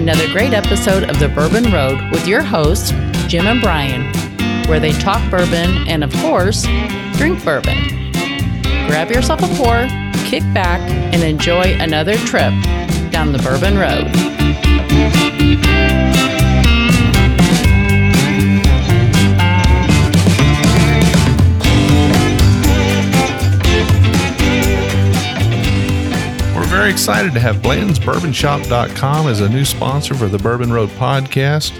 another great episode of The Bourbon Road with your hosts, Jim and Brian, where they talk bourbon and, of course, drink bourbon. Grab yourself a pour, kick back, and enjoy another trip down the Bourbon Road. Very excited to have Blanton'sBourbonShop.com as a new sponsor for the Bourbon Road podcast.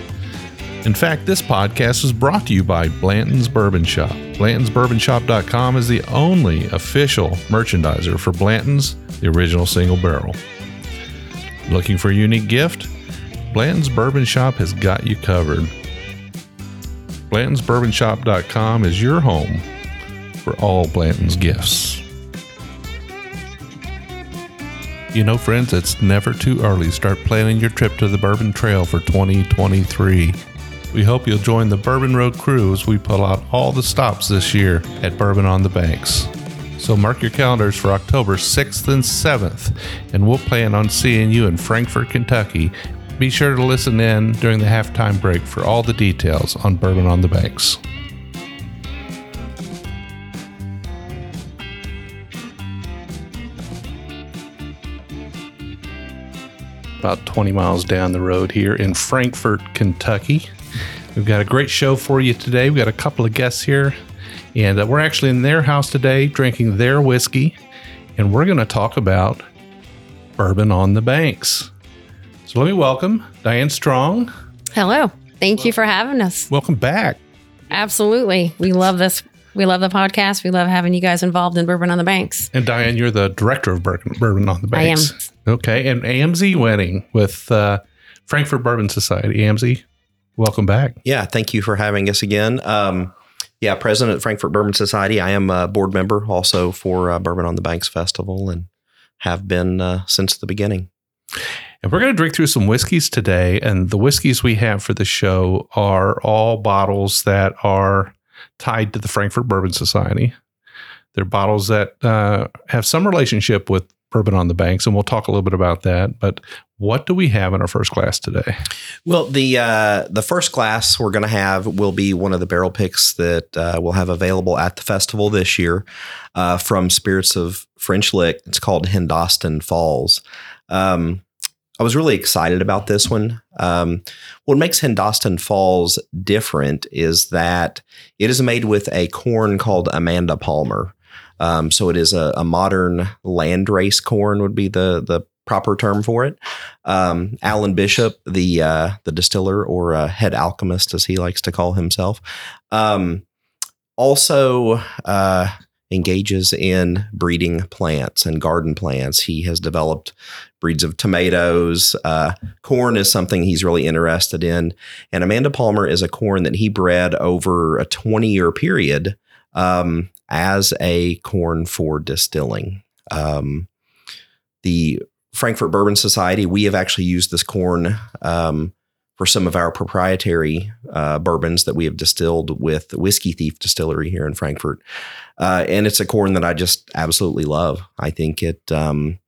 In fact, this podcast is brought to you by Blanton's Bourbon Shop. Blanton'sBourbonShop.com is the only official merchandiser for Blanton's, the original single barrel. Looking for a unique gift? Blanton's Bourbon Shop has got you covered. Blanton'sBourbonShop.com is your home for all Blanton's gifts. You know, friends, it's never too early to start planning your trip to the Bourbon Trail for 2023. We hope you'll join the Bourbon Road crew as we pull out all the stops this year at Bourbon on the Banks. So mark your calendars for October 6th and 7th, and we'll plan on seeing you in Frankfort, Kentucky. Be sure to listen in during the halftime break for all the details on Bourbon on the Banks. About 20 miles down the road here in Frankfort, Kentucky. We've got a great show for you today. We've got a couple of guests here, and uh, we're actually in their house today drinking their whiskey, and we're going to talk about bourbon on the banks. So let me welcome Diane Strong. Hello. Thank you for having us. Welcome back. Absolutely. We love this. We love the podcast. We love having you guys involved in Bourbon on the Banks. And Diane, you're the director of Bourbon, Bourbon on the I am. Banks. Okay. And Amzie Wenning with uh, Frankfort Bourbon Society. Amzie, welcome back. Yeah, thank you for having us again. Um, yeah, president of Frankfort Bourbon Society. I am a board member also for uh, Bourbon on the Banks Festival and have been uh, since the beginning. And we're going to drink through some whiskeys today. And the whiskeys we have for the show are all bottles that are tied to the Frankfort Bourbon Society. They're bottles that uh, have some relationship with Bourbon on the Banks, and we'll talk a little bit about that. But what do we have in our first class today? Well, the uh, the first class we're going to have will be one of the barrel picks that uh, we'll have available at the festival this year uh, from Spirits of French Lick. It's called Hindostan Falls. Um, I was really excited about this one. Um, what makes Hindostan Falls different is that it is made with a corn called Amanda Palmer. Um, so it is a, a modern landrace corn would be the the proper term for it. Um, Alan Bishop, the uh, the distiller or uh, head alchemist, as he likes to call himself, um, also uh, engages in breeding plants and garden plants. He has developed breeds of tomatoes. Uh, corn is something he's really interested in, and Amanda Palmer is a corn that he bred over a twenty year period um, as a corn for distilling. Um, the Frankfort Bourbon Society, we have actually used this corn um, for some of our proprietary uh, bourbons that we have distilled with Whiskey Thief Distillery here in Frankfort. Uh, and it's a corn that I just absolutely love. I think it um,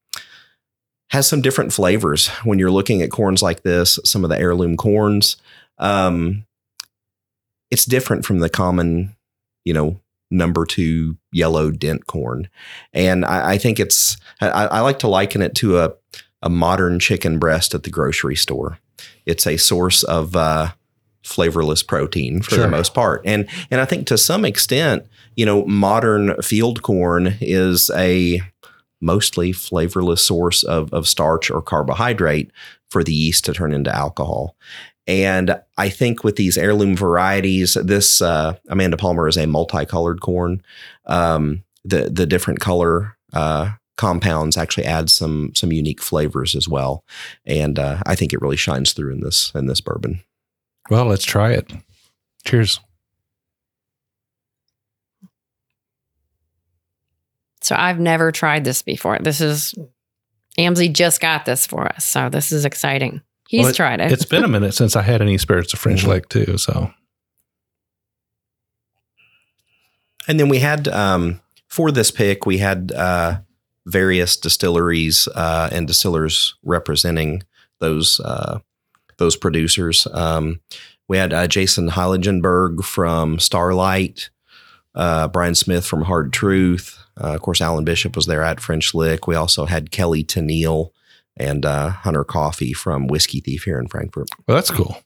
has some different flavors when you're looking at corns like this, some of the heirloom corns. Um, it's different from the common, you know, number two yellow dent corn. And I, I think it's, I, I, like to liken it to a, a modern chicken breast at the grocery store. It's a source of uh, flavorless protein for Sure. the most part. And, and I think to some extent, you know, modern field corn is a mostly flavorless source of, of starch or carbohydrate for the yeast to turn into alcohol. And I think with these heirloom varieties, this uh, Amanda Palmer is a multicolored corn. Um, the the different color uh, compounds actually add some some unique flavors as well, and uh, I think it really shines through in this in this bourbon. Well, let's try it. Cheers. So I've never tried this before. This is Amzie just got this for us. So this is exciting. He's Well, tried it. It's been a minute since I had any spirits of French Mhm. Lake too. So And then we had um, for this pick, we had uh, various distilleries uh, and distillers representing those uh, those producers. Um, we had uh, Jason Heiligenberg from Starlight, uh, Brian Smith from Hard Truth. Uh, of course, Alan Bishop was there at French Lick. We also had Kelly Tennille and uh, Hunter Coffee from Whiskey Thief here in Frankfort. Well, that's cool.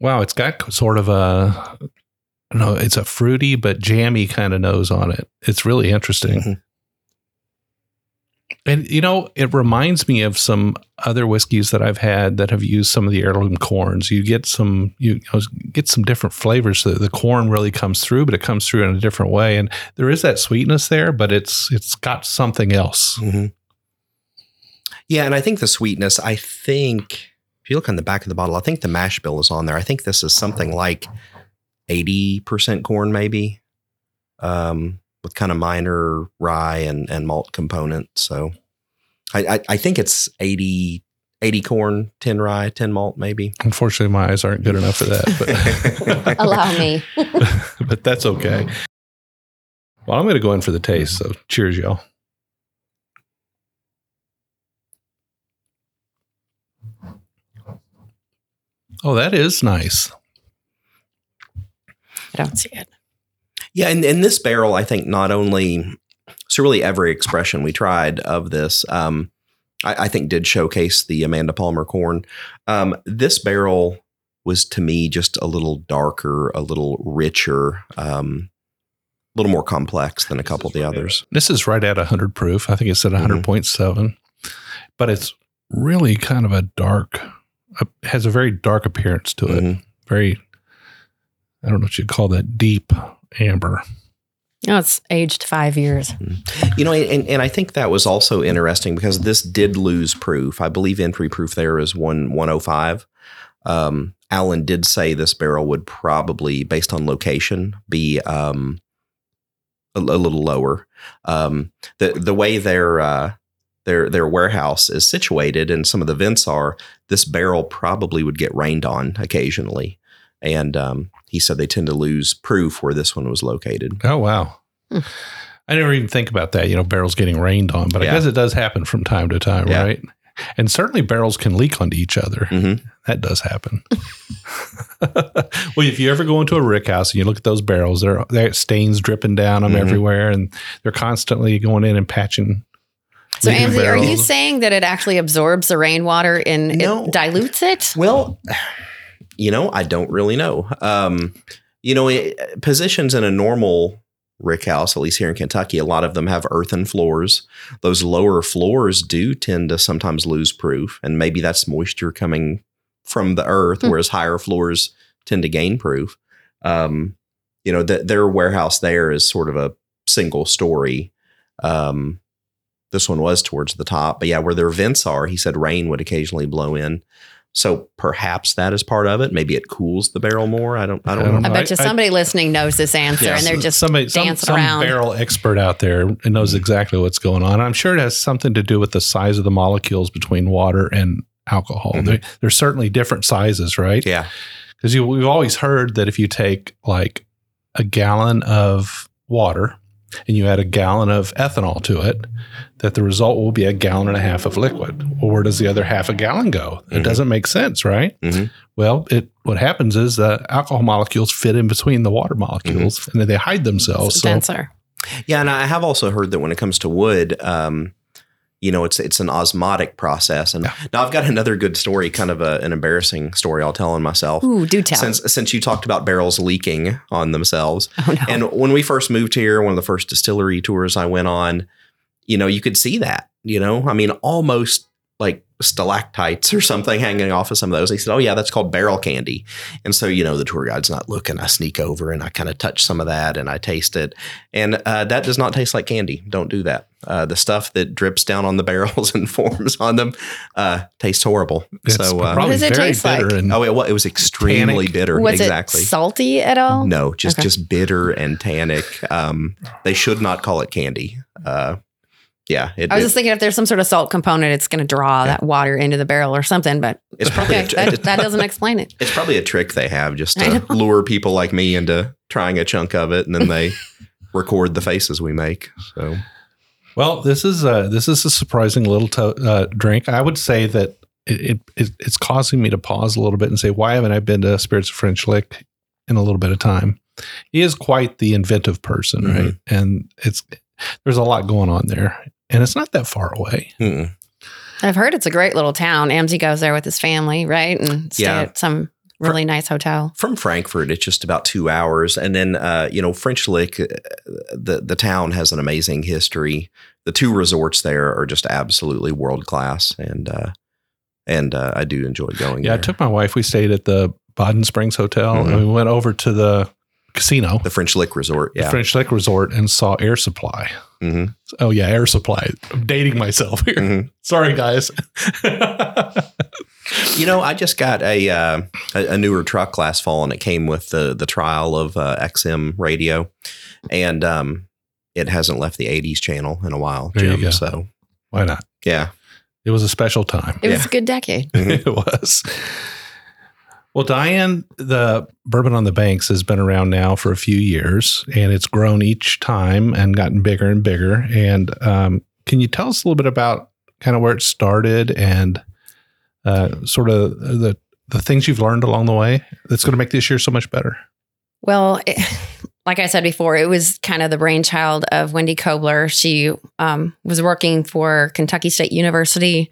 Wow, it's got sort of a don't it's a fruity but jammy kind of nose on it. It's really interesting. Mhm. And you know, it reminds me of some other whiskeys that I've had that have used some of the heirloom corns. You get some you, get some different flavors. The, the corn really comes through, but it comes through in a different way. And there is that sweetness there, but it's it's got something else. Mhm. Yeah, and I think the sweetness, I think if you look on the back of the bottle, I think the mash bill is on there. I think this is something like 80% corn, maybe, um, with kind of minor rye and, and malt components. So I, I, I think it's 80, 80 corn, 10 rye, 10 malt, maybe. Unfortunately, my eyes aren't good enough for that, but Allow me. but that's okay. Well, I'm going to go in for the taste. So cheers, y'all. Oh, that is nice. I don't see it. Yeah, and, and this barrel, I think, not only so really every expression we tried of this, um, I, I think did showcase the Amanda Palmer corn. Um, this barrel was to me just a little darker, a little richer, um, a little more complex than a couple of the others. This is right at 100 proof. I think it's at 100.7, but it's really kind of a dark, uh, has a very dark appearance to it. Mhm. Very, I don't know what you'd call that, deep amber. No, it's aged five years. You know, and, and I think that was also interesting because this did lose proof. I believe entry proof there is one one oh five. Um, Alan did say this barrel would probably, based on location, be um, a, a little lower. Um, the the way their uh, their their warehouse is situated and some of the vents are, this barrel probably would get rained on occasionally. And um, he said they tend to lose proof where this one was located. Oh, wow. Hmm. I never even think about that, you know, barrels getting rained on, but I guess it does happen from time to time, Yeah. right? And certainly barrels can leak onto each other. Mhm. That does happen. well, if you ever go into a rick house and you look at those barrels, there there stains dripping down them Mhm. everywhere, and they're constantly going in and patching. So, Ansley, are you saying that it actually absorbs the rainwater and No. it dilutes it? Well, you know, I don't really know. Um, you know, it, positions in a normal rick house, at least here in Kentucky, a lot of them have earthen floors. Those lower floors do tend to sometimes lose proof, and maybe that's moisture coming from the earth, Hmm. whereas higher floors tend to gain proof. Um, you know, th- their warehouse there is sort of a single story. Um, this one was towards the top, but yeah, where their vents are, he said rain would occasionally blow in. So perhaps that is part of it. Maybe it cools the barrel more. I don't. I don't, I don't know. I bet you I- I- somebody listening knows this answer Yeah, and they're just somebody, some, dancing some around. barrel expert out there and knows exactly what's going on. I'm sure it has something to do with the size of the molecules between water and alcohol. Mhm. They're certainly different sizes, right? Yeah. Because we've always heard that if you take like a gallon of water and you add a gallon of ethanol to it, that the result will be a gallon and a half of liquid. Well, where does the other half a gallon go? It Mhm. doesn't make sense, right? Mhm. Well, it what happens is the alcohol molecules fit in between the water molecules and then they hide themselves. So denser. Yeah, and I have also heard that when it comes to wood, um, you know, it's it's an osmotic process. And Yeah. now I've got another good story, kind of a, an embarrassing story I'll tell on myself. Ooh, do tell. Since since you talked about barrels leaking on themselves, oh, no. and when we first moved here, one of the first distillery tours I went on, you know, you could see that. You know, I mean, almost like stalactites or something hanging off of some of those. He said, "Oh yeah, that's called barrel candy." And so, you know, the tour guide's not looking. I sneak over and I kind of touch some of that and I taste it, and uh, that does not taste like candy. Don't do that. Uh, the stuff that drips down on the barrels and forms on them uh, tastes horrible. it's so, uh, What does it taste like? oh, it, wa- it was extremely Tannic. bitter. Was exactly. it salty at all? No, just Okay. just bitter and tannic. Um, they should not call it candy. Uh, yeah, it, I was it- just thinking if there's some sort of salt component, it's going to draw Yeah. that water into the barrel or something. But it's probably okay, tr- that, that doesn't explain it. it's probably a trick they have just to lure people like me into trying a chunk of it, and then they record the faces we make. So Well, this is a this is a surprising little to, uh, drink. I would say that it, it, it it's causing me to pause a little bit and say, why haven't I been to Spirits of French Lick in a little bit of time? He is quite the inventive person, Mhm. right? And it's there's a lot going on there, and it's not that far away. Mm-mm. I've heard it's a great little town. Amzie goes there with his family, right? And stay Yeah. at some really nice hotel. From Frankfort, it's just about two hours, and then uh, you know French Lick, uh, the the town has an amazing history. The two resorts there are just absolutely world class, and uh, and uh, I do enjoy going. Yeah, I took my wife. We stayed at the Baden Springs Hotel, Mhm. and we went over to the casino, the French Lick Resort. the Yeah, French Lick Resort, and saw Air Supply. hmm Oh yeah, Air Supply. I'm dating myself here. Mhm. Sorry, guys. You know, I just got a, uh, a a newer truck last fall, and it came with the the trial of uh, XM radio, and um, it hasn't left the '80s channel in a while, There you Jim. go. So Why not? yeah, It was a special time. It was Yeah. a good decade. it was. Well, Diane, the bourbon on the banks has been around now for a few years, and it's grown each time and gotten bigger and bigger. And um, can you tell us a little bit about kind of where it started and uh, sort of the the things you've learned along the way that's going to make this year so much better? Well, it, like I said before, it was kind of the brainchild of Wendy Kobler. She um, was working for Kentucky State University.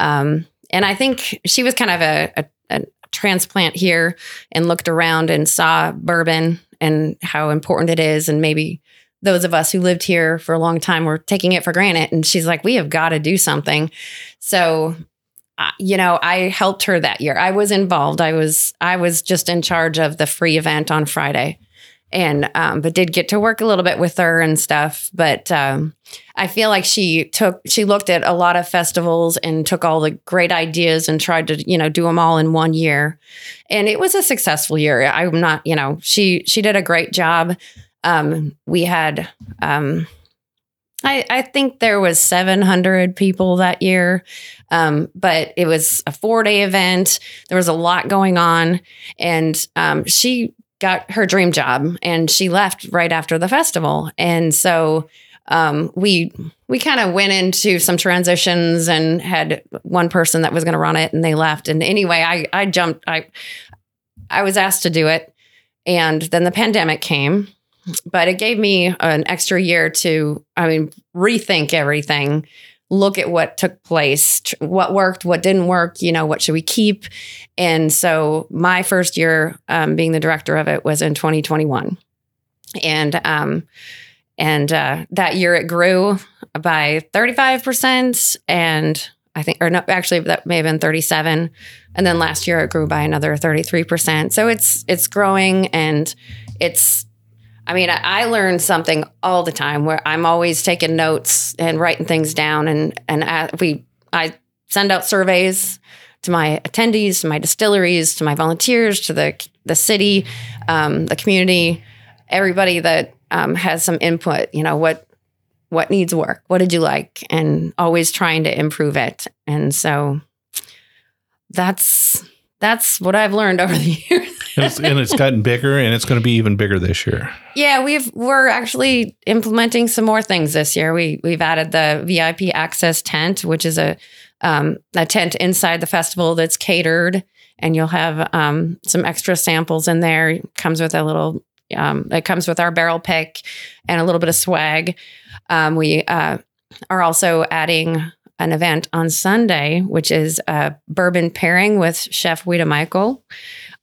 Um, and I think she was kind of a, a, a transplant here and looked around and saw bourbon and how important it is. And maybe those of us who lived here for a long time were taking it for granted. And she's like, we have got to do something. So uh, you know i helped her that year i was involved i was i was just in charge of the free event on friday and um, but did get to work a little bit with her and stuff. But um, i feel like she took she looked at a lot of festivals and took all the great ideas and tried to you know do them all in one year. And it was a successful year. I'm not you know she she did a great job. Um, we had um, I, I think there was 700 people that year. Um, but it was a four day event. There was a lot going on. And um, she got her dream job and she left right after the festival. And so um, we we kind of went into some transitions and had one person that was going to run it and they left. And anyway, I I jumped I I was asked to do it. And then the pandemic came, but it gave me an extra year to, I mean, rethink everything look at what took place, what worked, what didn't work, you know, what should we keep? And so my first year um, being the director of it was in 2021. And um, and uh, that year it grew by 35%. And I think, or no, actually that may have been 37. And then last year it grew by another 33%. So it's it's growing and it's I mean, I, I learn something all the time where I'm always taking notes and writing things down, and and I, we I send out surveys to my attendees, to my distilleries, to my volunteers, to the the city, um, the community, everybody that um, has some input. You know what what needs work, what did you like, and always trying to improve it. And so that's that's what I've learned over the years. And it's, and it's gotten bigger, and it's going to be even bigger this year. Yeah, we've we're actually implementing some more things this year. We we've added the VIP access tent, which is a um, a tent inside the festival that's catered, and you'll have um, some extra samples in there. It comes with a little. Um, it comes with our barrel pick and a little bit of swag. Um, we uh, are also adding an event on Sunday, which is a bourbon pairing with Chef Ouita Michel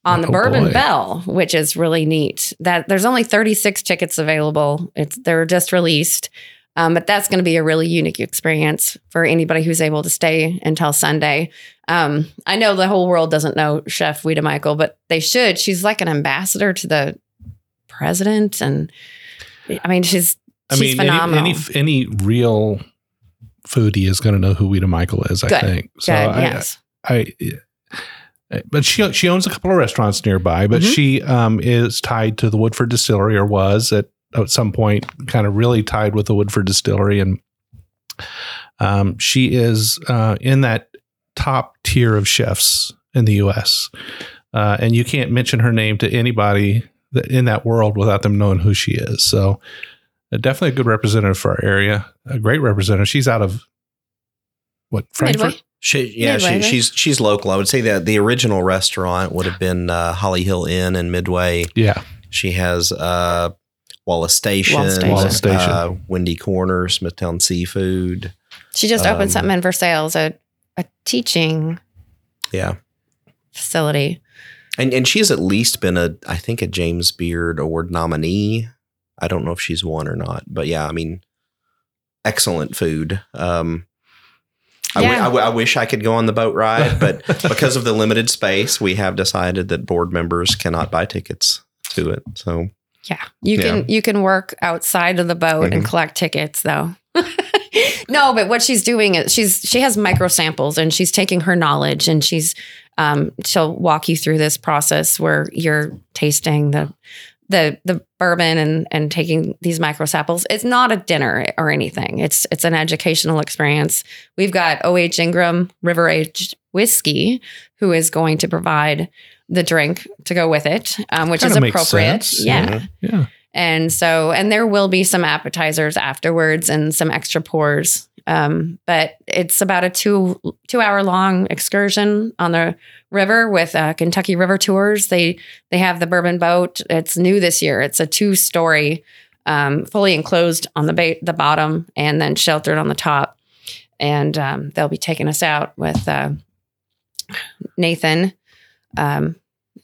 on the Oh, Bourbon boy. Bell, which is really neat. That there's only 36 tickets available. It's they're just released. Um, but that's going to be a really unique experience for anybody who's able to stay until Sunday. Um, I know the whole world doesn't know Chef Ouita Michel, but they should. She's like an ambassador to the president, and I mean, she's I she's mean, phenomenal. any, any any real foodie is going to know who Ouita Michel is. I Good. think. So Good, I, yes. I, but she she owns a couple of restaurants nearby. But Mhm. she um, is tied to the Woodford Distillery, or was at at some point kind of really tied with the Woodford Distillery, and um, she is uh, in that top tier of chefs in the U.S. Uh, and you can't mention her name to anybody in that world without them knowing who she is. So, uh, definitely a good representative for our area. A great representative. She's out of what Frankfort? Midway. She, yeah, Midway, she, right? she's she's local. I would say that the original restaurant would have been uh, Holly Hill Inn in Midway. Yeah, She has uh, Wallace Station, Wallace Station. Wallace Station. Uh, Windy Corner, Smithtown Seafood. She just Um, opened something in Versailles, a, a teaching Yeah, facility. and and she's at least been a I think a James Beard Award nominee. I don't know if she's won or not, but yeah, I mean, excellent food. Um, I, w- Yeah. I w- I wish I could go on the boat ride, but because of the limited space, we have decided that board members cannot buy tickets to it. So Yeah. You Yeah. can you can work outside of the boat and Mhm. collect tickets though. no, but what she's doing is she's she has micro samples and she's taking her knowledge and she's um she'll walk you through this process where you're tasting the the the bourbon and and taking these micro samples. It's not a dinner or anything. It's it's an educational experience. We've got OH Ingram River Aged Whiskey who is going to provide the drink to go with it, um, which is Kinda makes appropriate. Yeah. Mhm. yeah. And so, and there will be some appetizers afterwards and some extra pours. Um, but it's about a two two hour long excursion on the river with uh, Kentucky River Tours. They they have the bourbon boat. It's new this year. It's a two story, um, fully enclosed on the ba- the bottom and then sheltered on the top. And um, they'll be taking us out with uh, Nathan. Um,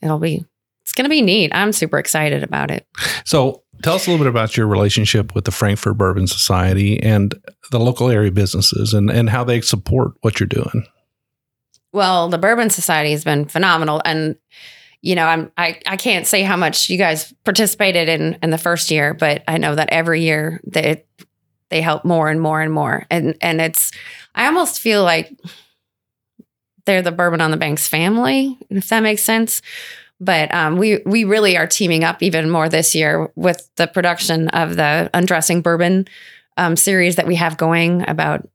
it'll be it's going to be neat. I'm super excited about it. So tell us a little bit about your relationship with the Frankfort Bourbon Society and the local area businesses and, and how they support what you're doing. Well, the Bourbon Society has been phenomenal, and you know, I'm I I can't say how much you guys participated in in the first year, but I know that every year they they help more and more and more, and and it's I almost feel like they're the Bourbon on the Banks family, if that makes sense. But um, we we really are teaming up even more this year with the production of the Undressing Bourbon um, series that we have going about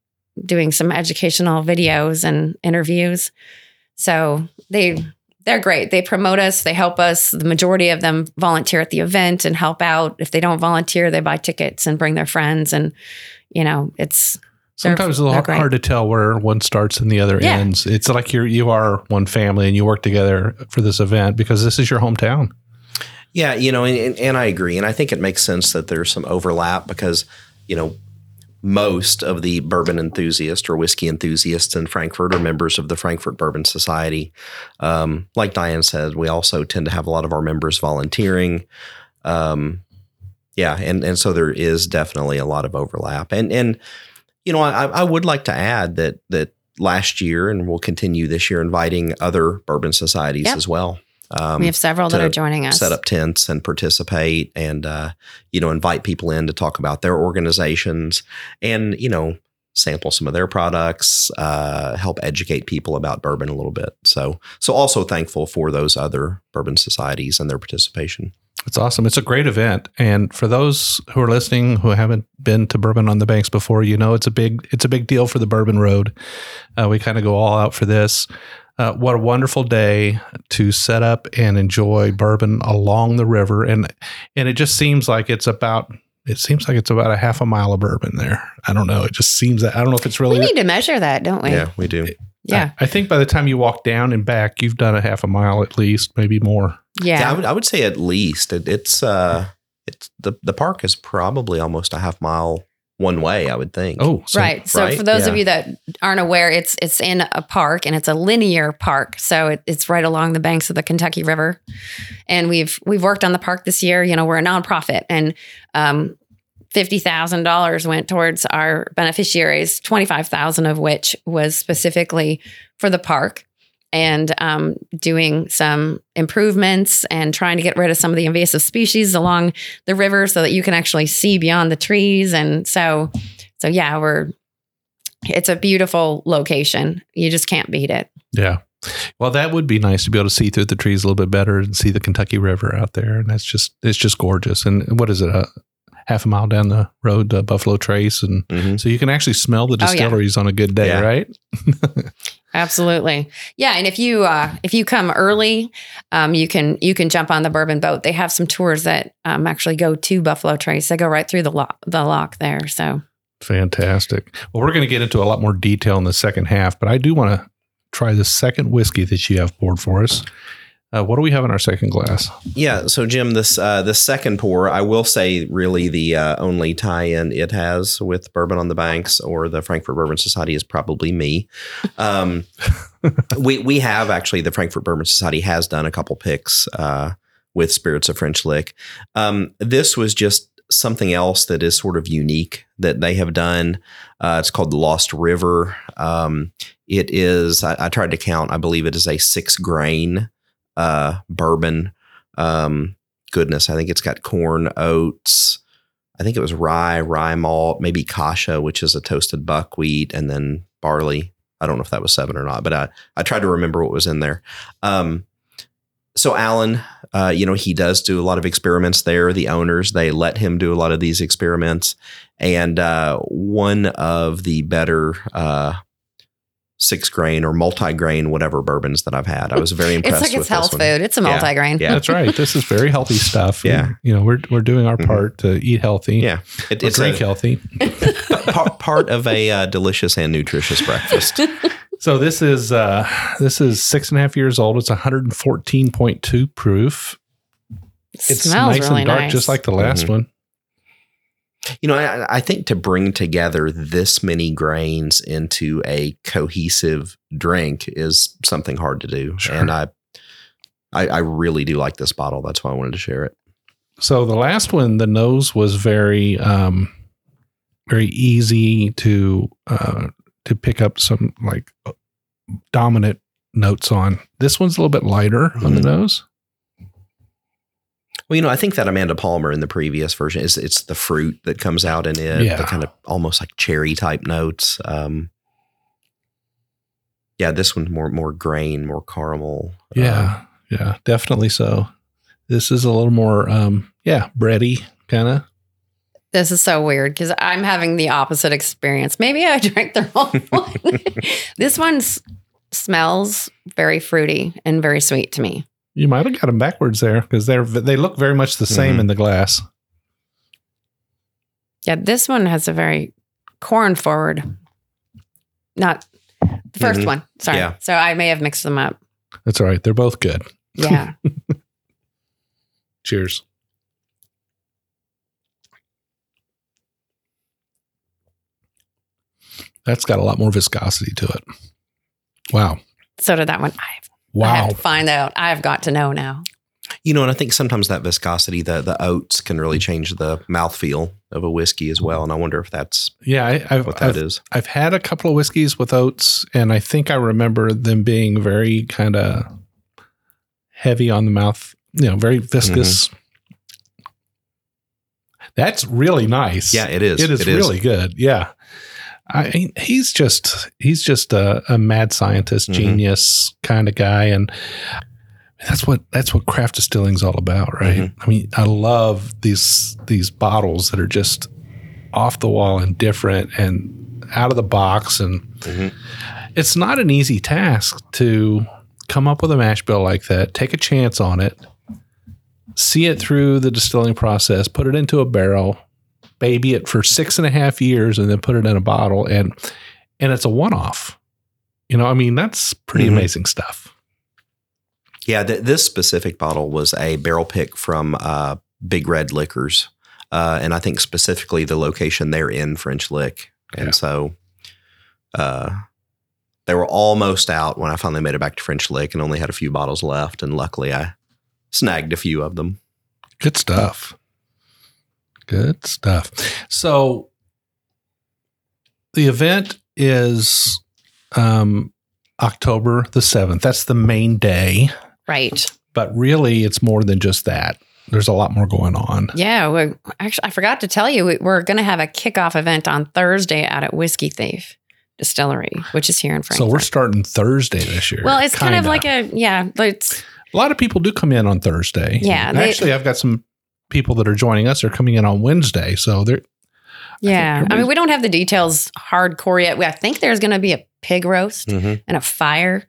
doing some educational videos and interviews. So they they're great. They promote us, they help us. The majority of them volunteer at the event and help out. If they don't volunteer, they buy tickets and bring their friends and you know, it's They're- Sometimes it's a they're little hard to tell where one starts and the other Yeah. ends. It's like you're you are one family and you work together for this event because this is your hometown. Yeah, you know, and, and, and I agree. And I think it makes sense that there's some overlap because, you know, most of the bourbon enthusiasts or whiskey enthusiasts in Frankfort are members of the Frankfort Bourbon Society. Um, like Diane said, we also tend to have a lot of our members volunteering. Um, yeah, and and so there is definitely a lot of overlap. And and you know, I, I would like to add that that last year, and we'll continue this year, inviting other bourbon societies Yep. as well. Um, we have several that are joining us. set up tents and participate and uh, you know invite people in to talk about their organizations and you know sample some of their products uh, help educate people about bourbon a little bit so so also thankful for those other bourbon societies and their participation It's awesome. It's a great event. And for those who are listening who haven't been to Bourbon on the Banks before, you know it's a big it's a big deal for the Bourbon Road. Uh, we kind of go all out for this. Uh, what a wonderful day to set up and enjoy bourbon along the river, and and it just seems like it's about it seems like it's about a half a mile of bourbon there. I don't know. It just seems that I don't know if it's really. we need to measure that, don't we? yeah we do Yeah. I, I think by the time you walk down and back, you've done a half a mile at least, maybe more. Yeah. yeah, I, would, I would say at least it, it's uh it's the the park is probably almost a half mile one way i would think Oh, so right. So right? for those of you that aren't aware, it's it's in a park and it's a linear park. So it, it's right along the banks of the Kentucky River. And we've we've worked on the park this year. You know, we're a nonprofit and um fifty thousand dollars went towards our beneficiaries, twenty five thousand of which was specifically for the park and um, doing some improvements and trying to get rid of some of the invasive species along the river so that you can actually see beyond the trees. And so, so yeah, we're, it's a beautiful location. You just can't beat it. Yeah. Well, that would be nice to be able to see through the trees a little bit better and see the Kentucky River out there, and that's just it's just gorgeous. And what is it? A half a mile down the road to Buffalo Trace, and Mhm. so you can actually smell the Oh, yeah. distilleries on a good day, Yeah. right? Absolutely. Yeah. And if you, uh, if you come early, um, you can, you can jump on the bourbon boat. They have some tours that um, actually go to Buffalo Trace. They go right through the lock, the lock there. So Fantastic. Well, we're going to get into a lot more detail in the second half, but I do want to try the second whiskey that you have poured for us. Uh, what do we have in our second glass? Yeah, so Jim, this uh, the second pour, I will say, really the uh, only tie-in it has with Bourbon on the Banks or the Frankfort Bourbon Society is probably me. Um, we we have actually the Frankfort Bourbon Society has done a couple picks uh, with Spirits of French Lick. Um, this was just something else that is sort of unique that they have done. Uh, it's called the Lost River. Um, it is. I, I tried to count. I believe it is a six grain uh, bourbon. Um, goodness, I think it's got corn, oats. I think it was rye, rye malt, maybe kasha, which is a toasted buckwheat, and then barley. I don't know if that was seven or not, but I, I tried to remember what was in there. Um, so Alan, uh, you know, he does do a lot of experiments there. The owners they let him do a lot of these experiments, and uh, one of the better uh, six grain or multi grain whatever bourbons that I've had. I was very impressed. It's like with it's health this one. food. It's a multi grain. Yeah. That's right. This is very healthy stuff. Yeah. And, you know, we're we're doing our Mhm. part to eat healthy. Yeah, it, it's drink a, healthy. pa- part of a uh, delicious and nutritious breakfast. So this is uh this is six and a half years old. It's 114.2 proof. It It's smells nice really and dark, nice. just like the last Mhm. one. You know, I, I think to bring together this many grains into a cohesive drink is something hard to do, Sure. and I, I, I really do like this bottle. That's why I wanted to share it. So the last one, the nose was very um very easy to uh to pick up some like dominant notes on. This one's a little bit lighter on the Mhm. nose. Well, you know, I think that Amanda Palmer in the previous version is it's the fruit that comes out in it, Yeah. the kind of almost like cherry type notes. Um, yeah, this one's more more grain, more caramel. Uh, Yeah. yeah, definitely so. This is a little more um yeah, bready kind of. This is so weird because I'm having the opposite experience. Maybe I drank the wrong one. this one smells very fruity and very sweet to me. You might have got them backwards there because they're they look very much the same Mhm. in the glass. Yeah, this one has a very corn forward. Not the 1st Mhm. one. Sorry. Yeah. So I may have mixed them up. That's all right. They're both good. Yeah. Cheers. That's got a lot more viscosity to it. Wow. so did that one. I have, I Wow. have to find out. I've got to know now. You know, and I think sometimes that viscosity, the the oats can really mm-hmm. change the mouthfeel of a whiskey as well. And I wonder if that's Yeah, I, I've, what that I've, is. I've had a couple of whiskeys with oats, and I think I remember them being very kind of heavy on the mouth, you know, very viscous. Mm-hmm. That's really nice. Yeah, it is. It is really good. Yeah. I mean, he's just he's just a, a mad scientist, Mhm. genius kind of guy, and that's what that's what craft distilling's all about, right? Mhm. I mean, I love these these bottles that are just off the wall and different and out of the box, and Mhm. it's not an easy task to come up with a mash bill like that, take a chance on it, see it through the distilling process, put it into a barrel, baby it for six and a half years, and then put it in a bottle, and and it's a one off. You know, I mean, that's pretty Mhm. amazing stuff. Yeah, th- this specific bottle was a barrel pick from uh, Big Red Liquors, uh, and I think specifically the location they're in French Lick, and Yeah. so uh, they were almost out when I finally made it back to French Lick, and only had a few bottles left, and luckily I snagged a few of them. Good stuff. Good stuff. So the event is um, October the 7th. That's the main day, Right. but really it's more than just that. There's a lot more going on. Yeah. We're, actually, I forgot to tell you, we- we're going to have a kickoff event on Thursday out at Whiskey Thief Distillery, which is here in Frankfort. So we're starting Thursday this year. well, it's kind of Kinda. like a, yeah, it's, a lot of people do come in on Thursday. Yeah, they- actually, I've got some people that are joining us. They're coming in on Wednesday. So they're, yeah. I, mean, we don't have the details hardcore yet. We, I think there's going to be a pig roast Mm-hmm. and a fire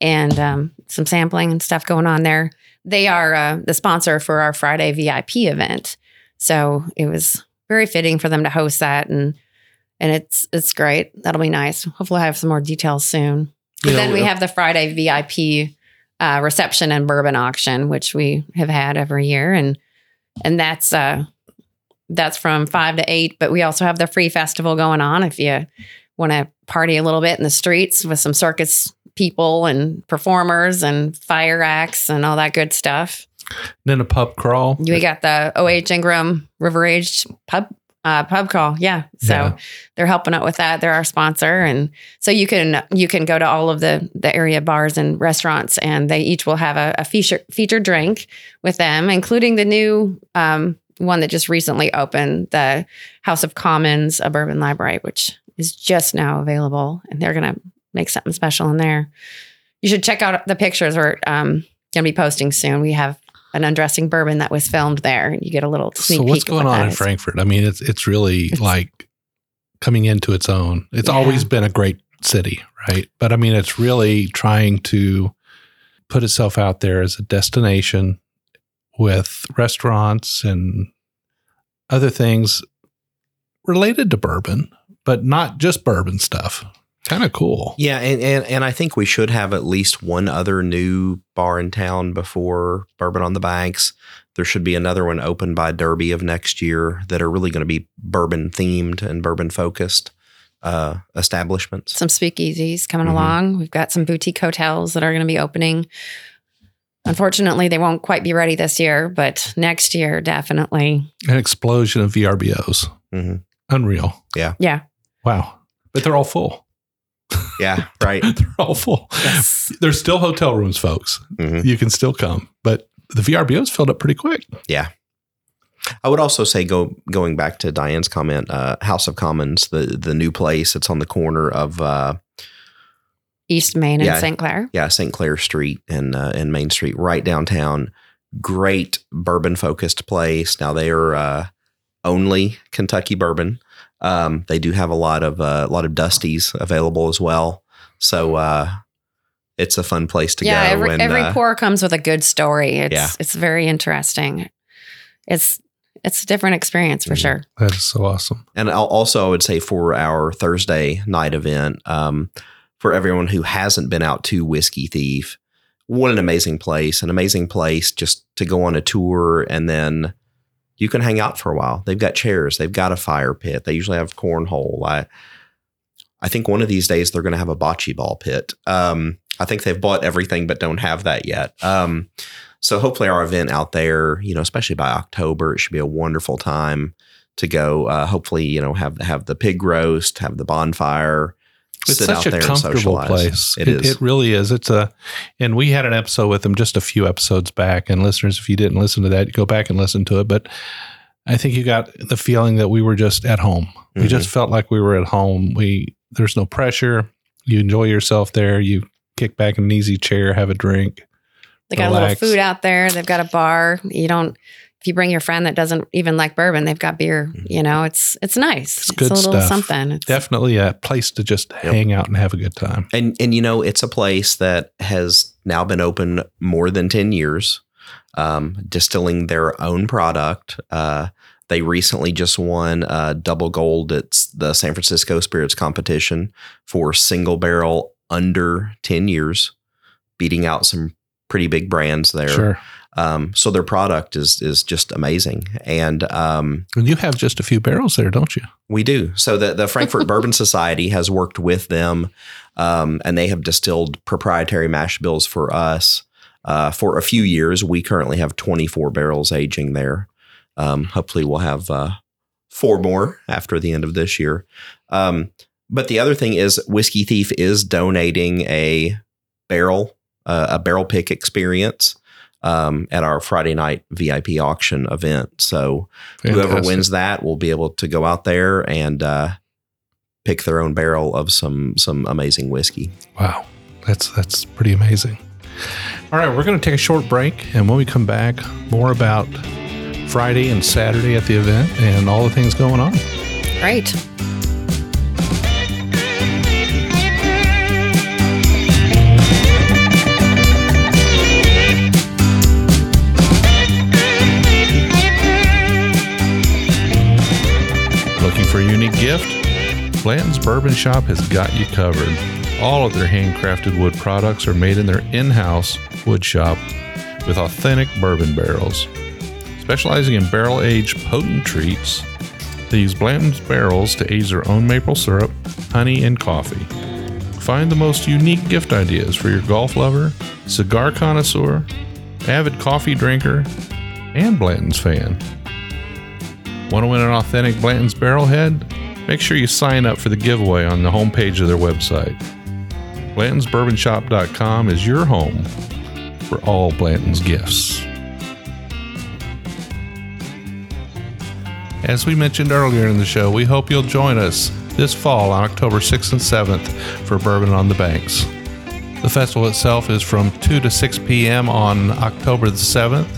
and um, some sampling and stuff going on there. They are uh, the sponsor for our Friday VIP event. So it was very fitting for them to host that. And and it's it's great. That'll be nice. Hopefully, I have some more details soon. But You then know, we have the Friday VIP uh, reception and bourbon auction, which we have had every year, and and that's uh that's from five to eight. But we also have the free festival going on if you want to party a little bit in the streets with some circus people and performers and fire acts and all that good stuff. Then a pub crawl. We got the OH Ingram River Age pub uh, pub crawl. Yeah. So Yeah. they're helping out with that. They're our sponsor. And so you can you can go to all of the the area bars and restaurants and they each will have a, a feature featured drink with them, including the new um, one that just recently opened, the House of Commons, a bourbon library, which is just now available. And they're gonna make something special in there. You should check out the pictures we're um, gonna be posting soon. We have an undressing bourbon that was filmed there, and you get a little sneak So what's going what on in is. Frankfort? I mean, it's it's really It's- like coming into its own. It's Yeah. always been a great city, right? But I mean, it's really trying to put itself out there as a destination with restaurants and other things related to bourbon, but not just bourbon stuff. Kind of cool. Yeah, and, and and I think we should have at least one other new bar in town before Bourbon on the Banks. There should be another one opened by Derby of next year that are really going to be bourbon themed and bourbon focused uh, establishments. Some speakeasies coming Mhm. along. We've got some boutique hotels that are going to be opening. Unfortunately, they won't quite be ready this year, but next year, definitely. An explosion of VRBOs. Mhm. Unreal. Yeah. Yeah. Wow. But they're all full. Yeah, right. they're all full. Yes. There's still hotel rooms, folks. Mhm. You can still come, but the VRBO's filled up pretty quick. Yeah. I would also say go going back to Diane's comment, uh, House of Commons, the the new place. It's on the corner of uh, East Main and St. Clair. yeah St. Clair Street and uh, and Main Street, right downtown. Great bourbon focused place. Now they are uh, only Kentucky bourbon. Um, they do have a lot of uh, a lot of Dusties available as well. So uh, it's a fun place to yeah, go. every, and, every uh, pour comes with a good story. It's Yeah. it's very interesting. It's it's a different experience for Mhm. sure. That is so awesome. And I'll also, I would say for our Thursday night event, um, for everyone who hasn't been out to Whiskey Thief, what an amazing place! An amazing place just to go on a tour and then you can hang out for a while. They've got chairs, they've got a fire pit. They usually have cornhole. I, I think one of these days they're going to have a bocce ball pit. Um, I think they've bought everything but don't have that yet. Um, so hopefully our event out there, you know, especially by October, it should be a wonderful time to go. Uh, hopefully, you know, have have the pig roast, have the bonfire. It's sit such out a there and comfortable socialize. place. It is. It really is. It's a, and we had an episode with them just a few episodes back. And listeners, if you didn't listen to that, go back and listen to it. But I think you got the feeling that we were just at home. We Mhm. just felt like we were at home. We there's no pressure. You enjoy yourself there. You kick back in an easy chair, have a drink. They got Relax. a little food out there. They've got a bar. You don't if you bring your friend that doesn't even like bourbon, they've got beer. You know, it's it's nice. It's It's, good a little stuff. something. It's, Definitely a place to just hang out and have a good time. And and you know, it's a place that has now been open more than ten years, um, distilling their own product. Uh, they recently just won uh, double gold at the San Francisco Spirits Competition for single barrel under ten years, beating out some pretty big brands there. Sure. Um, so their product is is just amazing, and um, And you have just a few barrels there, don't you? we do. So the the Frankfort Bourbon Society has worked with them, um, and they have distilled proprietary mash bills for us uh, for a few years. We currently have 24 barrels aging there. Um, hopefully, we'll have uh, four more after the end of this year. Um, but the other thing is, Whiskey Thief is donating a barrel uh, a barrel pick experience um, at our Friday night VIP auction event. So whoever wins that will be able to go out there and uh, pick their own barrel of some some amazing whiskey. Wow, that's that's pretty amazing. All right, we're going to take a short break, and when we come back, more about Friday and Saturday at the event and all the things going on. great. For a unique gift? Blanton's Bourbon Shop has got you covered. All of their handcrafted wood products are made in their in house wood shop with authentic bourbon barrels. Specializing in barrel aged potent treats, they use Blanton's barrels to age their own maple syrup, honey, and coffee. Find the most unique gift ideas for your golf lover, cigar connoisseur, avid coffee drinker, and Blanton's fan. Want to win an authentic Blanton's Barrelhead? Make sure you sign up for the giveaway on the homepage of their website. BlantonsBourbonShop.com is your home for all Blanton's gifts. As we mentioned earlier in the show, we hope you'll join us this fall on October 6th and 7th for Bourbon on the Banks. The festival itself is from 2 to 6 p.m. on October the 7th,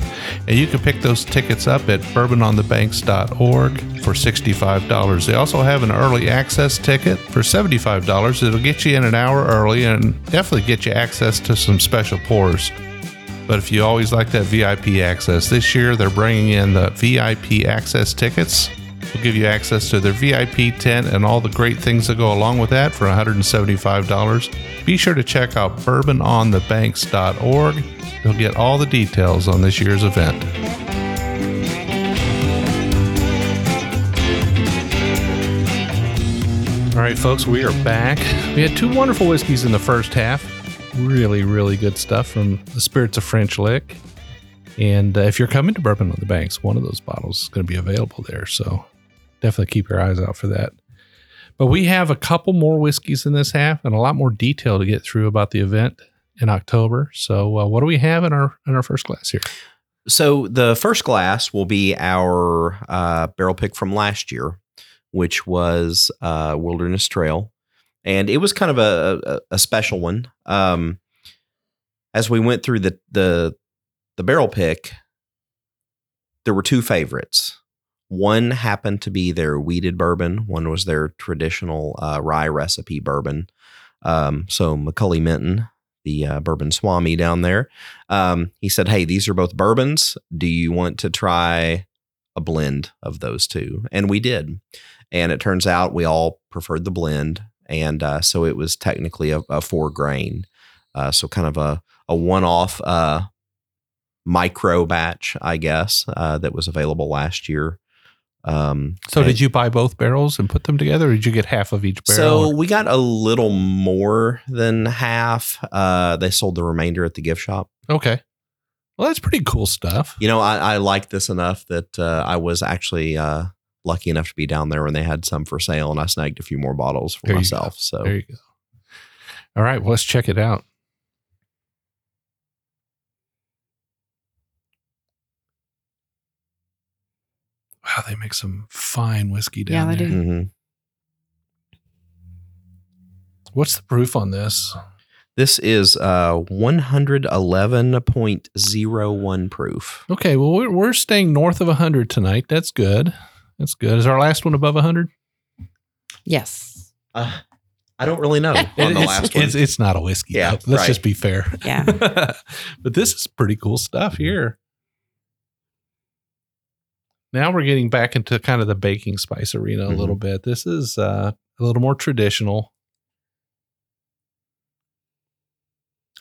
and you can pick those tickets up at bourbononthebanks.org for $65. They also have an early access ticket for $75. It'll get you in an hour early and definitely get you access to some special pours. But if you always like that VIP access, this year they're bringing in the VIP access tickets. We'll give you access to their VIP tent and all the great things that go along with that for $175. Be sure to check out bourbononthebanks.org. You'll get all the details on this year's event. All right, folks, we are back. We had two wonderful whiskeys in the first half. Really, really good stuff from the Spirits of French Lick. And uh, if you're coming to Bourbon on the Banks, one of those bottles is going to be available there. So definitely keep your eyes out for that. But we have a couple more whiskeys in this half and a lot more detail to get through about the event in October. So uh, what do we have in our in our first glass here? So the first glass will be our uh, barrel pick from last year, which was uh, Wilderness Trail, and it was kind of a, a, a special one. Um, as we went through the the the barrel pick, there were two favorites. One happened to be their wheated bourbon. One was their traditional uh, rye recipe bourbon. Um, so McCully Minton, the uh, bourbon swami down there, um, he said, "Hey, these are both bourbons. Do you want to try a blend of those two?" And we did. And it turns out we all preferred the blend, and uh, so it was technically a, a four grain, uh, so kind of a a one off uh, micro batch, I guess, uh, that was available last year. Um, So and- did you buy both barrels and put them together, or did you get half of each barrel? So we got a little more than half. Uh, they sold the remainder at the gift shop. okay. Well, that's pretty cool stuff. You know, I, I like this enough that uh, I was actually uh, lucky enough to be down there when they had some for sale, and I snagged a few more bottles for There myself. So There you go. All right, well, let's check it out. Wow, they make some fine whiskey down Yeah, down they there. do. mhm. What's the proof on this? this is uh, 111.01 proof. Okay, well, we're, we're staying north of 100 tonight. That's good. That's good. Is our last one above 100? Yes. Uh, I don't really know on It- the it's, last one. it's, it's not a whiskey. Yeah, though. Let's right. just be fair. Yeah. but this is pretty cool stuff here. Now we're getting back into kind of the baking spice arena a Mhm. little bit. This is uh, a little more traditional.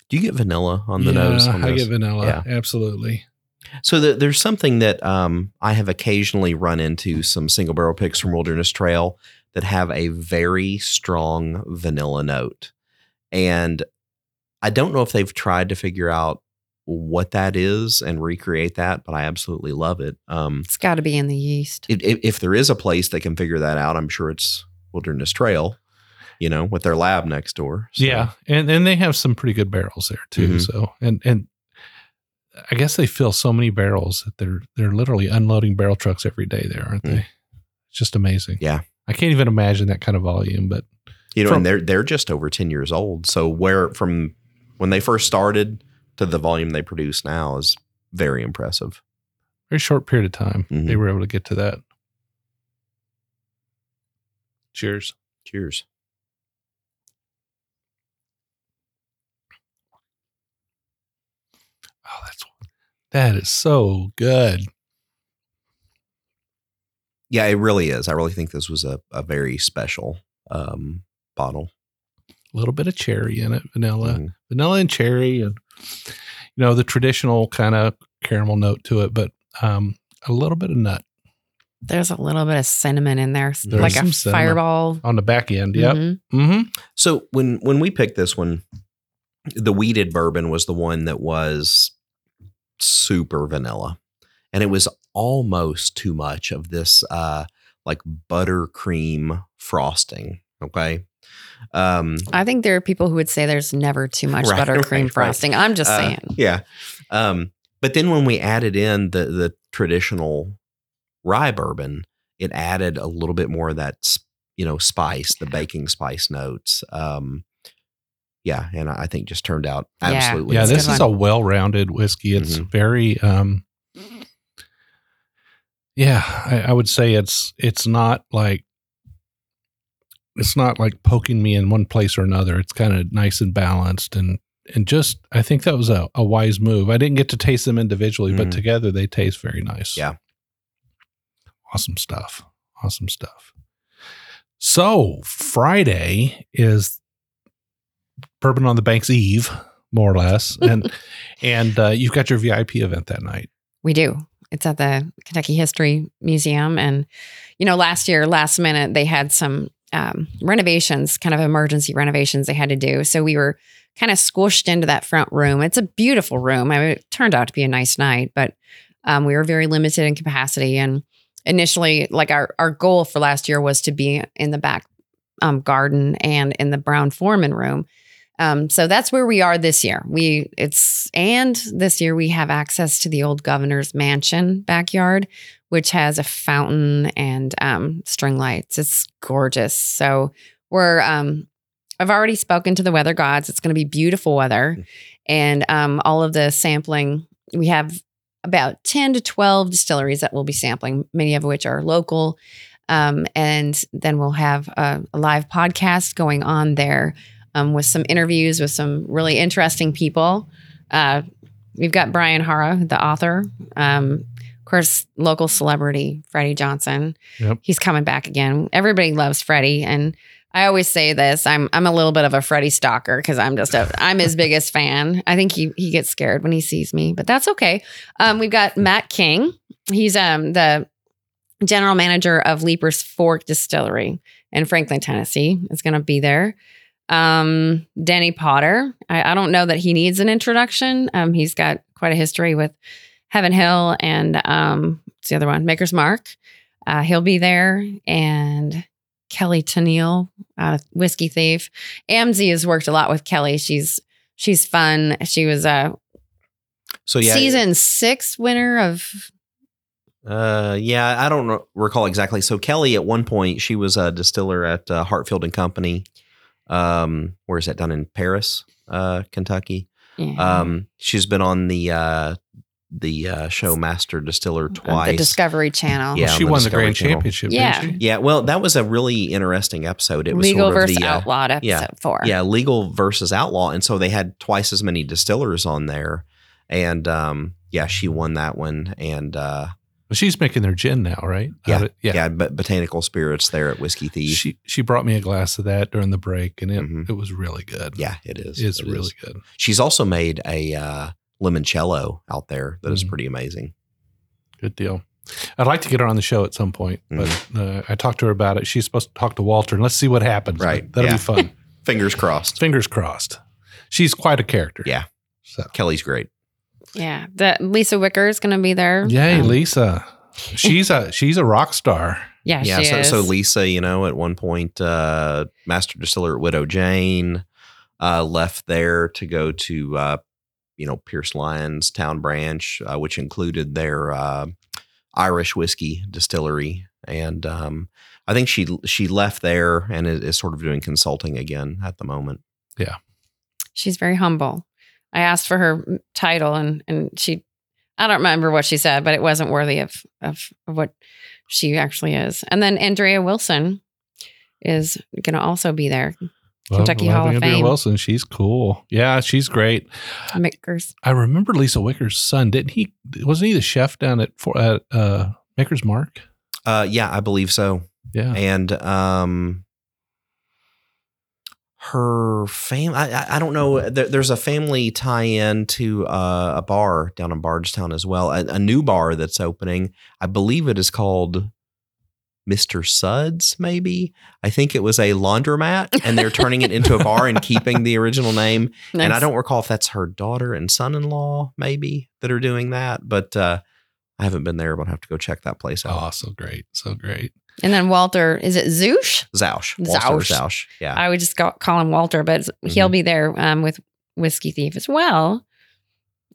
Do you get vanilla on the Yeah, nose? On I get vanilla. Yeah. Absolutely. So the, there's something that um, I have occasionally run into some single barrel picks from Wilderness Trail that have a very strong vanilla note, and I don't know if they've tried to figure out what that is and recreate that, but I absolutely love it. Um, It's got to be in the yeast. if, if if there is a place that can figure that out, I'm sure it's Wilderness Trail. You know, with their lab next door. So, Yeah, and and they have some pretty good barrels there too. Mhm. So and and I guess they fill so many barrels that they're they're literally unloading barrel trucks every day there, aren't Mm. they? It's just amazing. Yeah. I can't even imagine that kind of volume, but You know, From- and they're they're just over ten years old. So where from when they first started to the volume they produce now is very impressive. very short period of time Mhm. they were able to get to that. Cheers. Cheers. Oh, that's that is so good. Yeah, it really is. I really think this was a, a very special um, bottle. A little bit of cherry in it, vanilla, Mhm. vanilla and cherry, and you know the traditional kind of caramel note to it, but um, a little bit of nut There's a little bit of cinnamon in there, There's like a some cinnamon. fireball. on the back end. Yep. Mhm. Mm-hmm. So when when we picked this one, the wheated bourbon was the one that was super vanilla, and it was almost too much of this uh, like buttercream frosting. Okay. Um, I think there are people who would say there's never too much Right, buttercream right, right. frosting. I'm just Uh, saying. Yeah. Um, but then when we added in the the traditional rye bourbon, it added a little bit more of that you know spice, the baking spice notes. Um, yeah, and I think just turned out absolutely. Yeah, That's a this good is a well-rounded whiskey. It's Mhm. very, um, yeah, I, I would say it's it's not like it's not like poking me in one place or another. It's kind of nice and balanced, and and just I think that was a, a wise move. I didn't get to taste them individually, but Mhm. together they taste very nice. Yeah. awesome stuff. Awesome stuff. So Friday is Bourbon on the Banks Eve, more or less, and and uh, you've got your VIP event that night. We do. It's at the Kentucky History Museum. And, you know, last year, last minute, they had some um, renovations, kind of emergency renovations they had to do. So we were kind of squished into that front room. It's a beautiful room. I mean, it turned out to be a nice night, but um, we were very limited in capacity. And initially, like our, our goal for last year was to be in the back um, garden and in the Brown-Forman room. Um, so that's where we are this year. We it's and this year we have access to the old governor's mansion backyard, which has a fountain and um, string lights. It's gorgeous. So we're um, I've already spoken to the weather gods. It's going to be beautiful weather, and um, all of the sampling we have about ten to twelve distilleries that we'll be sampling, many of which are local. Um, and then we'll have a, a live podcast going on there um, with some interviews with some really interesting people. Uh, we've got Brian Haara, the author. Um, course, local celebrity Freddie Johnson. Yep. He's coming back again. Everybody loves Freddie, and I always say this: I'm I'm a little bit of a Freddie stalker because I'm just a I'm his biggest fan. I think he he gets scared when he sees me, but that's okay. Um, we've got Matt King. He's um the general manager of Leiper's Fork Distillery in Franklin, Tennessee. Is going to be there. Um, Denny Potter. I, I don't know that he needs an introduction. Um, he's got quite a history with Heaven Hill and um, what's the other one? Maker's Mark. Uh, he'll be there. And Kelly Tennille, uh, Whiskey Thief. Amzie has worked a lot with Kelly. She's she's fun. She was a So yeah, season six winner of Uh, yeah, I don't re- recall exactly. So Kelly, at one point, she was a distiller at uh, Hartfield and Company. Um, where is that? done in Paris, uh, Kentucky. yeah, Um, she's been on the uh, the uh, show Master Distiller of twice. the Discovery Channel. Yeah, she the won the grand Channel. championship. Yeah. didn't she? yeah, well, that was a really interesting episode. It was Legal sort of versus the, uh, outlawed episode yeah, four. yeah, legal versus outlaw, and so they had twice as many distillers on there, and um, yeah, she won that one, and uh, Well, she's making their gin now, right? Yeah, Out of- yeah. yeah, but botanical spirits there at Whiskey Thief. She she brought me a glass of that during the break, and it, Mhm. it was really good. yeah, it is. it's It really is. good. She's also made a uh, limoncello out there that is Mhm. pretty amazing. Good deal. I'd like to get her on the show at some point, but Mm-hmm. uh, I talked to her about it. She's supposed to talk to Walter, and let's see what happens. Right, That'll yeah. be fun. Fingers crossed. Fingers crossed. She's quite a character. Yeah. So, Kelly's great. Yeah. The Lisa Wicker is going to be there. yay, Um, Lisa. She's a she's a rock star. Yeah, yeah, she so, is. so Lisa, you know, at one point, uh, master distiller at Widow Jane, uh, left there to go to, uh, you know, Pearse Lyons Town Branch, uh, which included their uh, Irish whiskey distillery, and um, I think she she left there and is, is sort of doing consulting again at the moment. Yeah, she's very humble. I asked for her title and and she I don't remember what she said, but it wasn't worthy of of, of what she actually is. And then Andrea Wilson is going to also be there. Kentucky Well, Hall of Fame. Wilson, she's cool. Yeah, she's great. Makers. I remember Lisa Wicker's son. Didn't he? Wasn't he the chef down at for at uh, Maker's Mark? Uh, yeah, I believe so. Yeah. And um, her fam. I, I- I don't know. There, there's a family tie-in to uh, a bar down in Bardstown as well. A, a new bar that's opening. I believe it is called Mr. Suds. Maybe I think it was a laundromat, and they're turning it into a bar and keeping the original name. And I don't recall if that's her daughter and son-in-law, maybe that are doing that. But uh, I haven't been there, but I have to go check that place out. Oh, so great. So great. And then Walter, is it Zoosh? Zausch. Zausch. Walter Zausch. Yeah. I would just go, call him Walter, but he'll Mhm. be there um, with Whiskey Thief as well.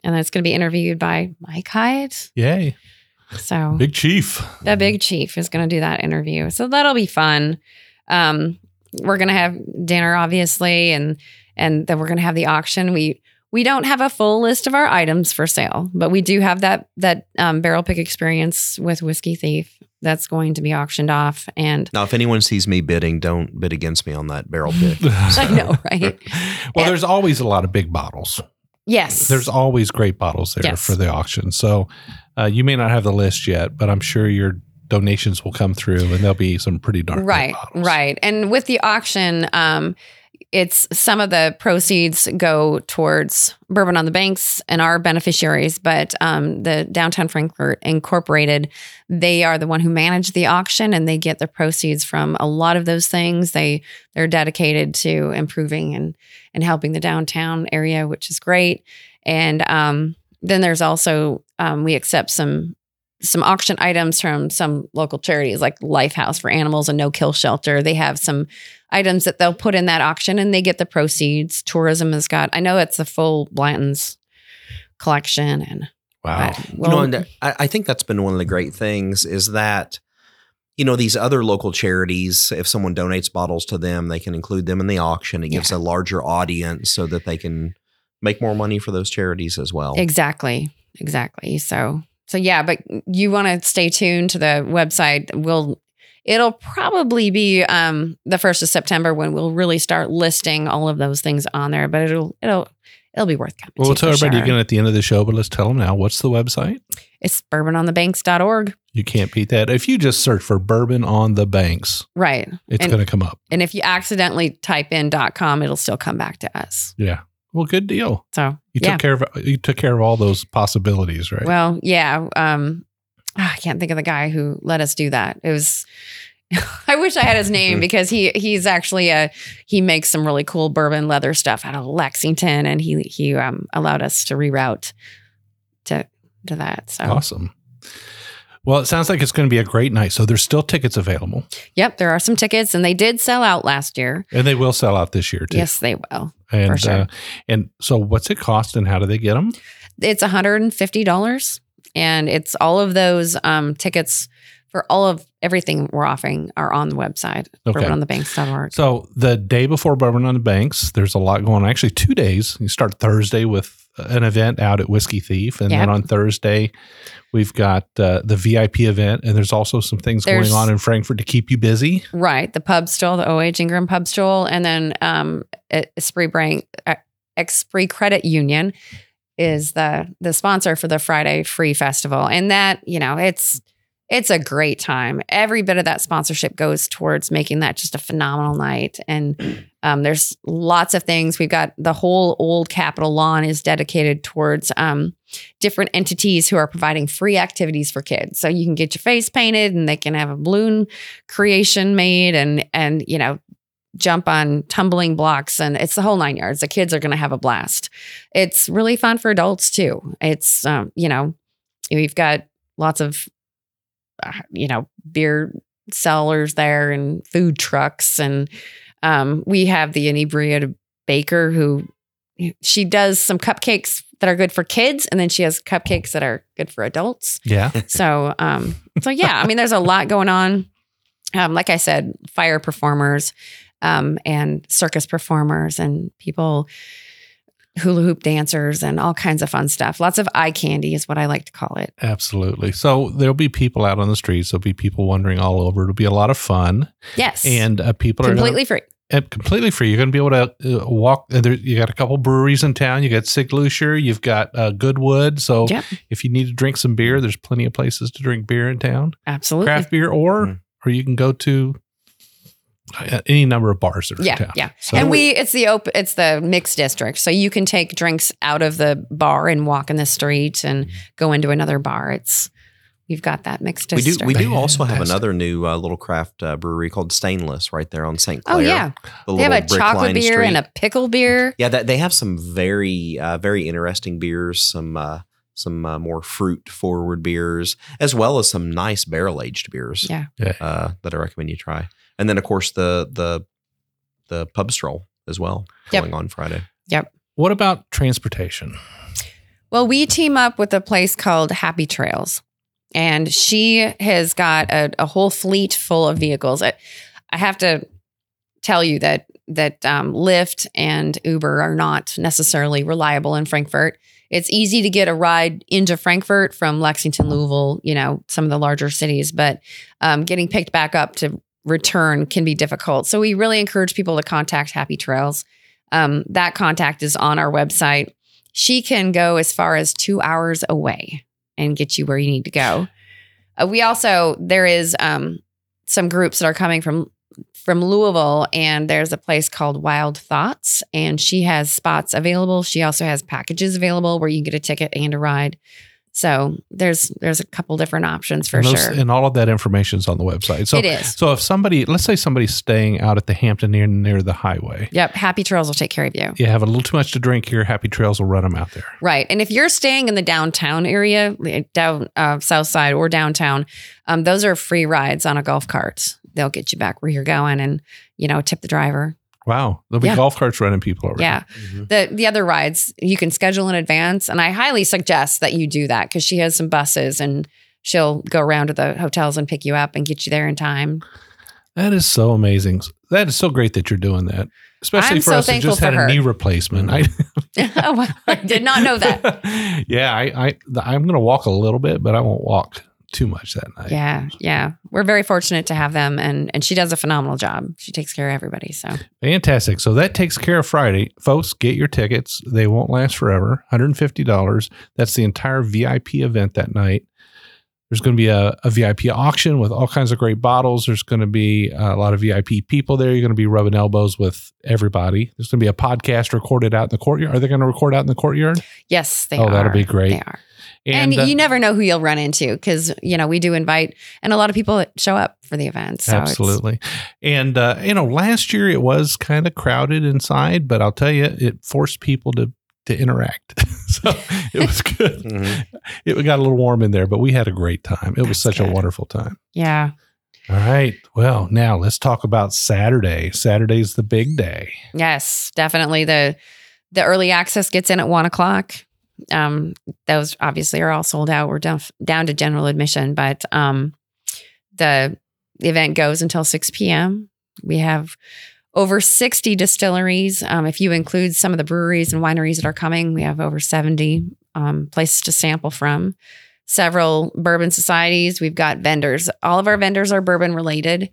And then it's going to be interviewed by Mike Hyatt. Yay. So Big Chief. the big chief is going to do that interview. So that'll be fun. Um, we're going to have dinner, obviously, and and then we're going to have the auction. We we don't have a full list of our items for sale, but we do have that that um, barrel pick experience with Whiskey Thief that's going to be auctioned off. And Now, if anyone sees me bidding, don't bid against me on that barrel pick. I know, right? Well, there's always a lot of big bottles. Yes, There's always great bottles there Yes. for the auction. So uh, you may not have the list yet, but I'm sure your donations will come through and there'll be some pretty darn right right. And with the auction um it's some of the proceeds go towards bourbon on the banks and our beneficiaries but um the downtown frankfort incorporated they are the one who manage the auction and they get the proceeds from a lot of those things. They they're dedicated to improving and and helping the downtown area which is great. And um then there's also um, we accept some some auction items from some local charities like Lifehouse for Animals and No Kill Shelter. They have some items that they'll put in that auction and they get the proceeds. Tourism has got, I know it's the full Blanton's collection and Wow. but you know, and I, I think that's been one of the great things is that, you know, these other local charities, if someone donates bottles to them, they can include them in the auction. It gives a larger audience so that they can make more money for those charities as well. Exactly. Exactly. So so yeah, but you want to stay tuned to the website. We'll it'll probably be um the 1st of September when we'll really start listing all of those things on there, but it'll it'll it'll be worth coming. Well, we'll to tell for everybody sure. again at the end of the show, but let's tell them now. What's the website? It's bourbononthebanks.org. You can't beat that. If you just search for bourbon on the banks, Right. it's going to come up. And if you accidentally type in .com, it'll still come back to us. Yeah. Well, good deal. So You yeah. took care of you took care of all those possibilities, right? Well, yeah. Um, ah, I can't think of the guy who let us do that. It was. I wish I had his name because he he's actually a he makes some really cool bourbon leather stuff out of Lexington, and he he um, allowed us to reroute to to that. So awesome. Well, it sounds like it's going to be a great night. So there's still tickets available, yep, there are some tickets, and they did sell out last year. and they will sell out this year too. Yes, they will. and for sure. uh, and so what's it cost, and how do they get them? It's $150 and it's all of those um, tickets for all of everything we're offering are on the website, Okay. bourbononthebanks.org. So the day before Bourbon on the Banks, there's a lot going on. Actually, two days. You start Thursday with an event out at Whiskey Thief, and then on Thursday we've got uh, the VIP event, and there's also some things There's- going on in Frankfort to keep you busy. Right. The pub stroll, the OH Ingram pub stroll, and then um, Esprit Bank, uh, Esprit Credit Union is the the sponsor for the Friday Free Festival, and that you know it's it's a great time. Every bit of that sponsorship goes towards making that just a phenomenal night. And um, there's lots of things. We've got the whole old Capitol lawn is dedicated towards um, different entities who are providing free activities for kids. So you can get your face painted, and they can have a balloon creation made, and and you know jump on tumbling blocks and it's the whole nine yards the kids are going to have a blast it's really fun for adults too it's um, you know we've got lots of uh, you know beer sellers there and food trucks and um, we have the inebriated baker who she does some cupcakes that are good for kids and then she has cupcakes that are good for adults Yeah. so um so yeah i mean there's a lot going on um like i said fire performers um and circus performers and people hula hoop dancers and all kinds of fun stuff lots of eye candy is what i like to call it Absolutely. So there'll be people out on the streets. There'll be people wandering all over. It'll be a lot of fun, yes and uh, people are completely free completely free. You're going to be able to uh, walk. uh, There, you got a couple breweries in town. You got Sig Luscher. You've got uh, Goodwood. So Yep. if you need to drink some beer, there's plenty of places to drink beer in town, absolutely craft beer, or Mm. or you can go to uh, any number of bars that are in Yeah, town. yeah. So- and we it's the open it's the mixed district. So you can take drinks out of the bar and walk in the street and go into another bar. It's we've got that mixed We do. We do also have Fantastic. another new uh, little craft uh, brewery called Stainless right there on St. Clair. oh yeah. the They have a chocolate beer street. and a pickle beer. Yeah, that they have some very uh, very interesting beers, some uh, some uh, more fruit forward beers, as well as some nice barrel aged beers. Yeah. Yeah. uh, that I recommend you try. And then of course the the the pub stroll as well Yep. going on Friday. Yep. What about transportation? Well, we team up with a place called Happy Trails, and she has got a, a whole fleet full of vehicles. I, I have to tell you that that um, Lyft and Uber are not necessarily reliable in Frankfort. It's easy to get a ride into Frankfort from Lexington, Louisville, you know, some of the larger cities, but um, getting picked back up to return can be difficult. So we really encourage people to contact Happy Trails. Um, that contact is on our website she can go as far as two hours away and get you where you need to go. Uh, we also there is um, some groups that are coming from from Louisville, and there's a place called Wild Thoughts, and she has spots available. She also has packages available where you can get a ticket and a ride. So there's there's a couple different options for and those- sure. And all of that information is on the website. So it is. So if somebody, let's say somebody's staying out at the Hampton near near the highway, Yep. Happy Trails will take care of you. you have a little too much to drink here, Happy Trails will run them out there. Right. And if you're staying in the downtown area, down uh, south side or downtown, um, those are free rides on a golf cart. They'll get you back where you're going and, you know, tip the driver. Wow. There'll be Yeah. golf carts running people over. Yeah. Mm-hmm. The the other rides you can schedule in advance. And I highly suggest that you do that because she has some buses and she'll go around to the hotels and pick you up and get you there in time. That is so amazing. That is so great that you're doing that. Especially I'm for so us who just had her. a knee replacement. I, oh, wow. I did not know that. yeah, I, I I'm gonna walk a little bit, but I won't walk too much that night. Yeah. Yeah. We're very fortunate to have them and and she does a phenomenal job. She takes care of everybody. So Fantastic. So that takes care of Friday. Folks, get your tickets. They won't last forever. $150. That's the entire VIP event that night. There's going to be a, a VIP auction with all kinds of great bottles. There's going to be a lot of VIP people there. You're going to be rubbing elbows with everybody. There's going to be a podcast recorded out in the courtyard. Are they going to record out in the courtyard? yes, they Oh, are. that'll be great. They are. And, uh, you never know who you'll run into because you know we do invite and a lot of people show up for the event. So Absolutely. And, uh, you know, last year it was kind of crowded inside, but I'll tell you, it forced people to, to interact. so it was good. Mhm. It got a little warm in there, but we had a great time. It was That's such a wonderful time. yeah. All right. Well, now let's talk about Saturday. Saturday's the big day. Yes, definitely. The the early access gets in at one o'clock. Um, those obviously are all sold out. We're down down to general admission, but um, the event goes until six p.m. We have over sixty distilleries. Um, if you include some of the breweries and wineries that are coming, we have over seventy um, places to sample from. Several bourbon societies. We've got vendors. All of our vendors are bourbon related.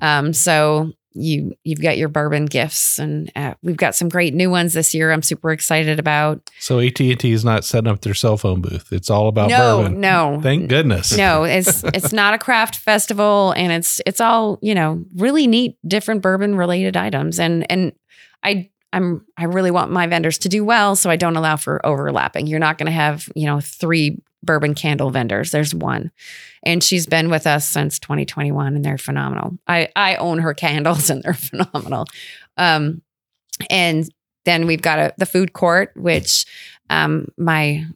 Um, so you you've got your bourbon gifts, and uh, we've got some great new ones this year. I'm super excited about. So AT&T is not setting up their cell phone booth. It's all about no, bourbon. no, Thank goodness. no. It's it's not a craft festival, and it's it's all you know really neat, different bourbon related items, and and I. I'm I really want my vendors to do well, so I don't allow for overlapping. You're not going to have, you know, three bourbon candle vendors. There's one. And she's been with us since 2021 and they're phenomenal. I I own her candles and they're phenomenal. Um and then we've got a, the food court which um my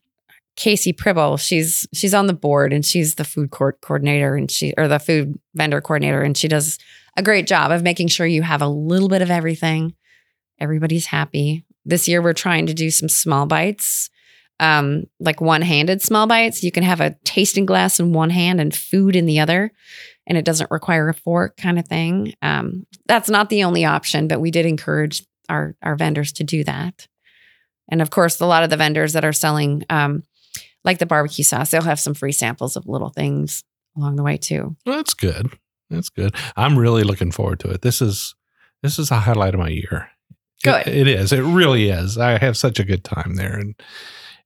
Casey Pribble, she's she's on the board and she's the food court coordinator and she or the food vendor coordinator and she does a great job of making sure you have a little bit of everything. Everybody's happy. This year we're trying to do some small bites. Um, like one-handed small bites. You can have a tasting glass in one hand and food in the other, and it doesn't require a fork kind of thing. Um, that's not the only option, but we did encourage our our vendors to do that. And of course, a lot of the vendors that are selling um, like the barbecue sauce, they'll have some free samples of little things along the way too. Well, that's good. That's good. I'm really looking forward to it. This is this is a highlight of my year. Good. It- it is. It really is. I have such a good time there, and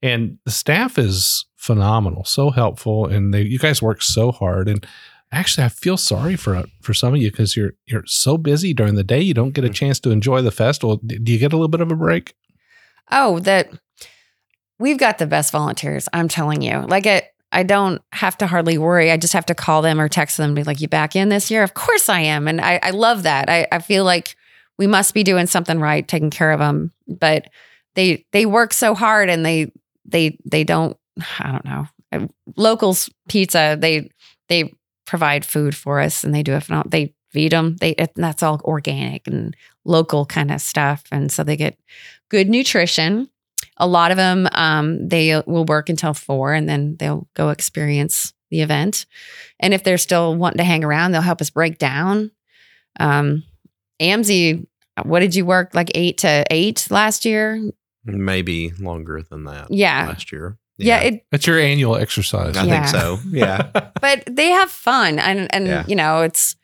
and the staff is phenomenal, so helpful, and they, you guys work so hard. And Actually, I feel sorry for for some of you because you're you're so busy during the day. You don't get a Mm. chance to enjoy the festival. Do you get a little bit of a break? Oh, that we've got the best volunteers. I'm telling you. Like it, I don't have to hardly worry. I just have to call them or text them and be like, "You back in this year?" Of course I am, and I, I love that. I, I feel like we must be doing something right, taking care of them. But they they work so hard, and they they they don't. I don't know. Locals pizza. They they provide food for us, and they do if not they feed them. They it, that's all organic and local kind of stuff, and so they get good nutrition. A lot of them, um, they will work until four and then they'll go experience the event. And if they're still wanting to hang around, they'll help us break down. Um, Amzie, what did you work like eight to eight last year? Maybe longer than that. Yeah. Last year. Yeah. it, That's your annual exercise. I Yeah. think so. Yeah. but they have fun and, and, Yeah. you know, it's,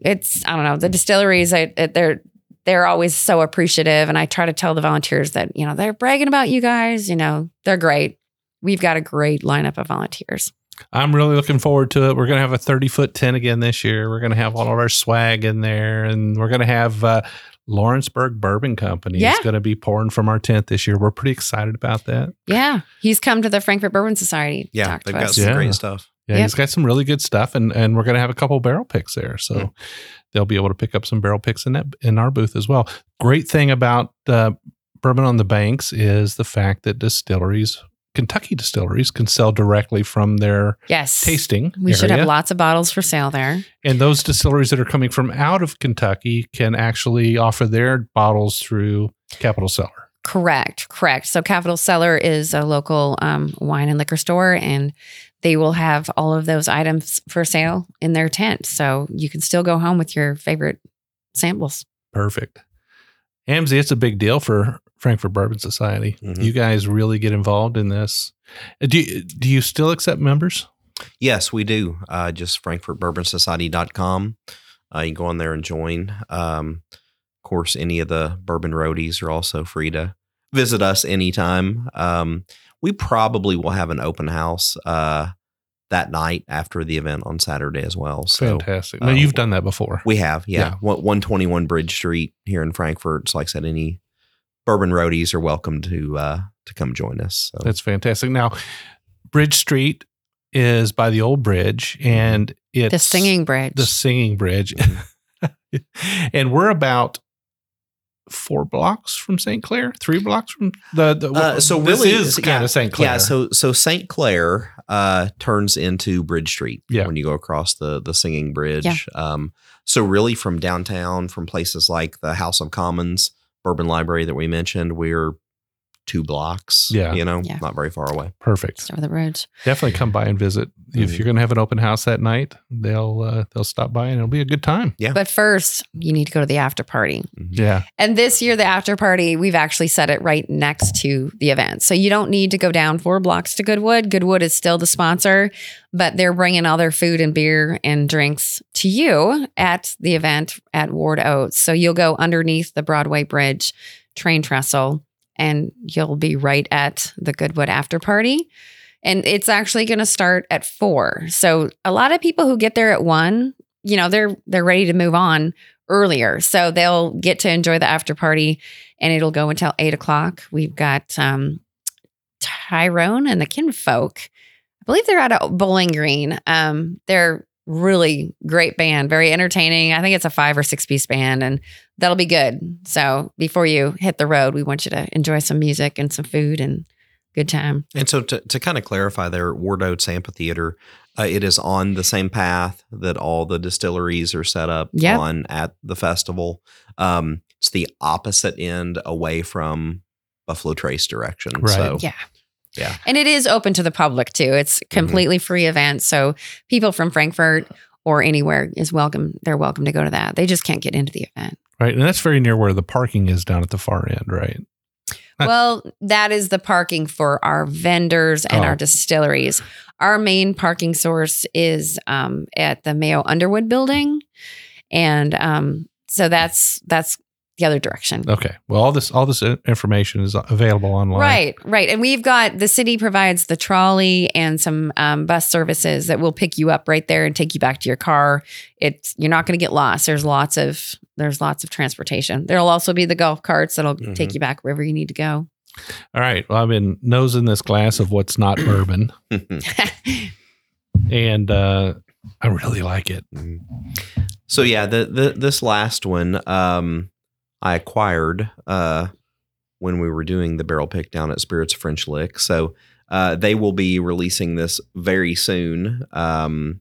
it's, I don't know, the distilleries, I, it- they're, they're always so appreciative. And I try to tell the volunteers that, you know, they're bragging about you guys, you know, they're great. We've got a great lineup of volunteers. I'm really looking forward to it. We're going to have a 30 foot tent again this year. We're going to have all of our swag in there, and we're going to have uh, Lawrenceburg Bourbon Company Yeah. is going to be pouring from our tent this year. We're pretty excited about that. Yeah, he's come to the Frankfort Bourbon Society. to Yeah. talk They've to got us. some Yeah. great stuff. Yeah, Yep. he's got some really good stuff, and and we're going to have a couple barrel picks there, so Mm. they'll be able to pick up some barrel picks in that in our booth as well. Great thing about uh, Bourbon on the Banks is the fact that distilleries, Kentucky distilleries, can sell directly from their Yes, tasting. We should have lots of bottles for sale there. And those distilleries that are coming from out of Kentucky can actually offer their bottles through Capital Cellar. Correct, correct. So Capital Cellar is a local um, wine and liquor store, and they will have all of those items for sale in their tent. So you can still go home with your favorite samples. Perfect. Amzie, it's a big deal for Frankfort Bourbon Society. Mhm. You guys really get involved in this. Uh, Do you, do you still accept members? Yes, we do. Uh, just frankfortbourbonsociety.com. Uh, you can go on there and join. Um, of course, any of the bourbon roadies are also free to visit us anytime. Um, we probably will have an open house uh, that night after the event on Saturday as well. So Fantastic. No, uh, you've done that before. we have, yeah, Yeah. 121 Bridge Street here in Frankfort. So, like I said, any bourbon roadies are welcome to uh, to come join us. So. That's fantastic. Now, Bridge Street is by the old bridge, and it's The singing bridge. the singing bridge, and we're about four blocks from St. Clair, three blocks from the. the Uh, so this really, is yeah, kind of St. Clair. Yeah, so so St. Clair uh, turns into Bridge Street Yeah. when you go across the the Singing Bridge. Yeah. Um, so really, from downtown, from places like the House of Commons, Bourbon Library that we mentioned, we're two blocks. Yeah. you know, Yeah. not very far away. perfect. Just over the bridge. Definitely come by and visit. If Mhm. you're going to have an open house that night, they'll uh, they'll stop by and it'll be a good time. Yeah. But first, you need to go to the after party. Yeah, And this year, the after party, we've actually set it right next to the event. So you don't need to go down four blocks to Goodwood. Goodwood is still the sponsor, but they're bringing all their food and beer and drinks to you at the event at Ward Oates. So you'll go underneath the Broadway Bridge train trestle and you'll be right at the Goodwood after party. And it's actually going to start at four. So a lot of people who get there at one, you know, they're they're ready to move on earlier. So they'll get to enjoy the after party and it'll go until eight o'clock. We've got um, Tyrone and the Kinfolk. I believe they're of Bowling Green. Um, they're really great band, very entertaining. I think it's a five or six piece band and that'll be good. So before you hit the road, we want you to enjoy some music and some food and good time. And so to, to kind of clarify there, Ward Oates Amphitheater, uh, it is on the same path that all the distilleries are set up Yep. on at the festival. Um, it's the opposite end away from Buffalo Trace direction. Right. So Yeah. Yeah. And it is open to the public too. It's completely free event. So people from Frankfort or anywhere is welcome. They're welcome to go to that. They just can't get into the event. right. And that's very near where the parking is down at the far end, right? Well, that is the parking for our vendors and Oh. our distilleries. Our main parking source is um, at the Mayo Underwood building. And um, so that's that's the other direction. Okay. Well, all this all this information is available online. Right, right. And we've got the city provides the trolley and some um, bus services that will pick you up right there and take you back to your car. It's you're not going to get lost. There's lots of there's lots of transportation. There'll also be the golf carts that'll Mhm. take you back wherever you need to go. All right. Well, I've been nosing this glass of what's not bourbon, and uh, I really like it. so yeah, the, the this last one um, I acquired uh, when we were doing the barrel pick down at Spirits of French Lick. So uh, they will be releasing this very soon. Um,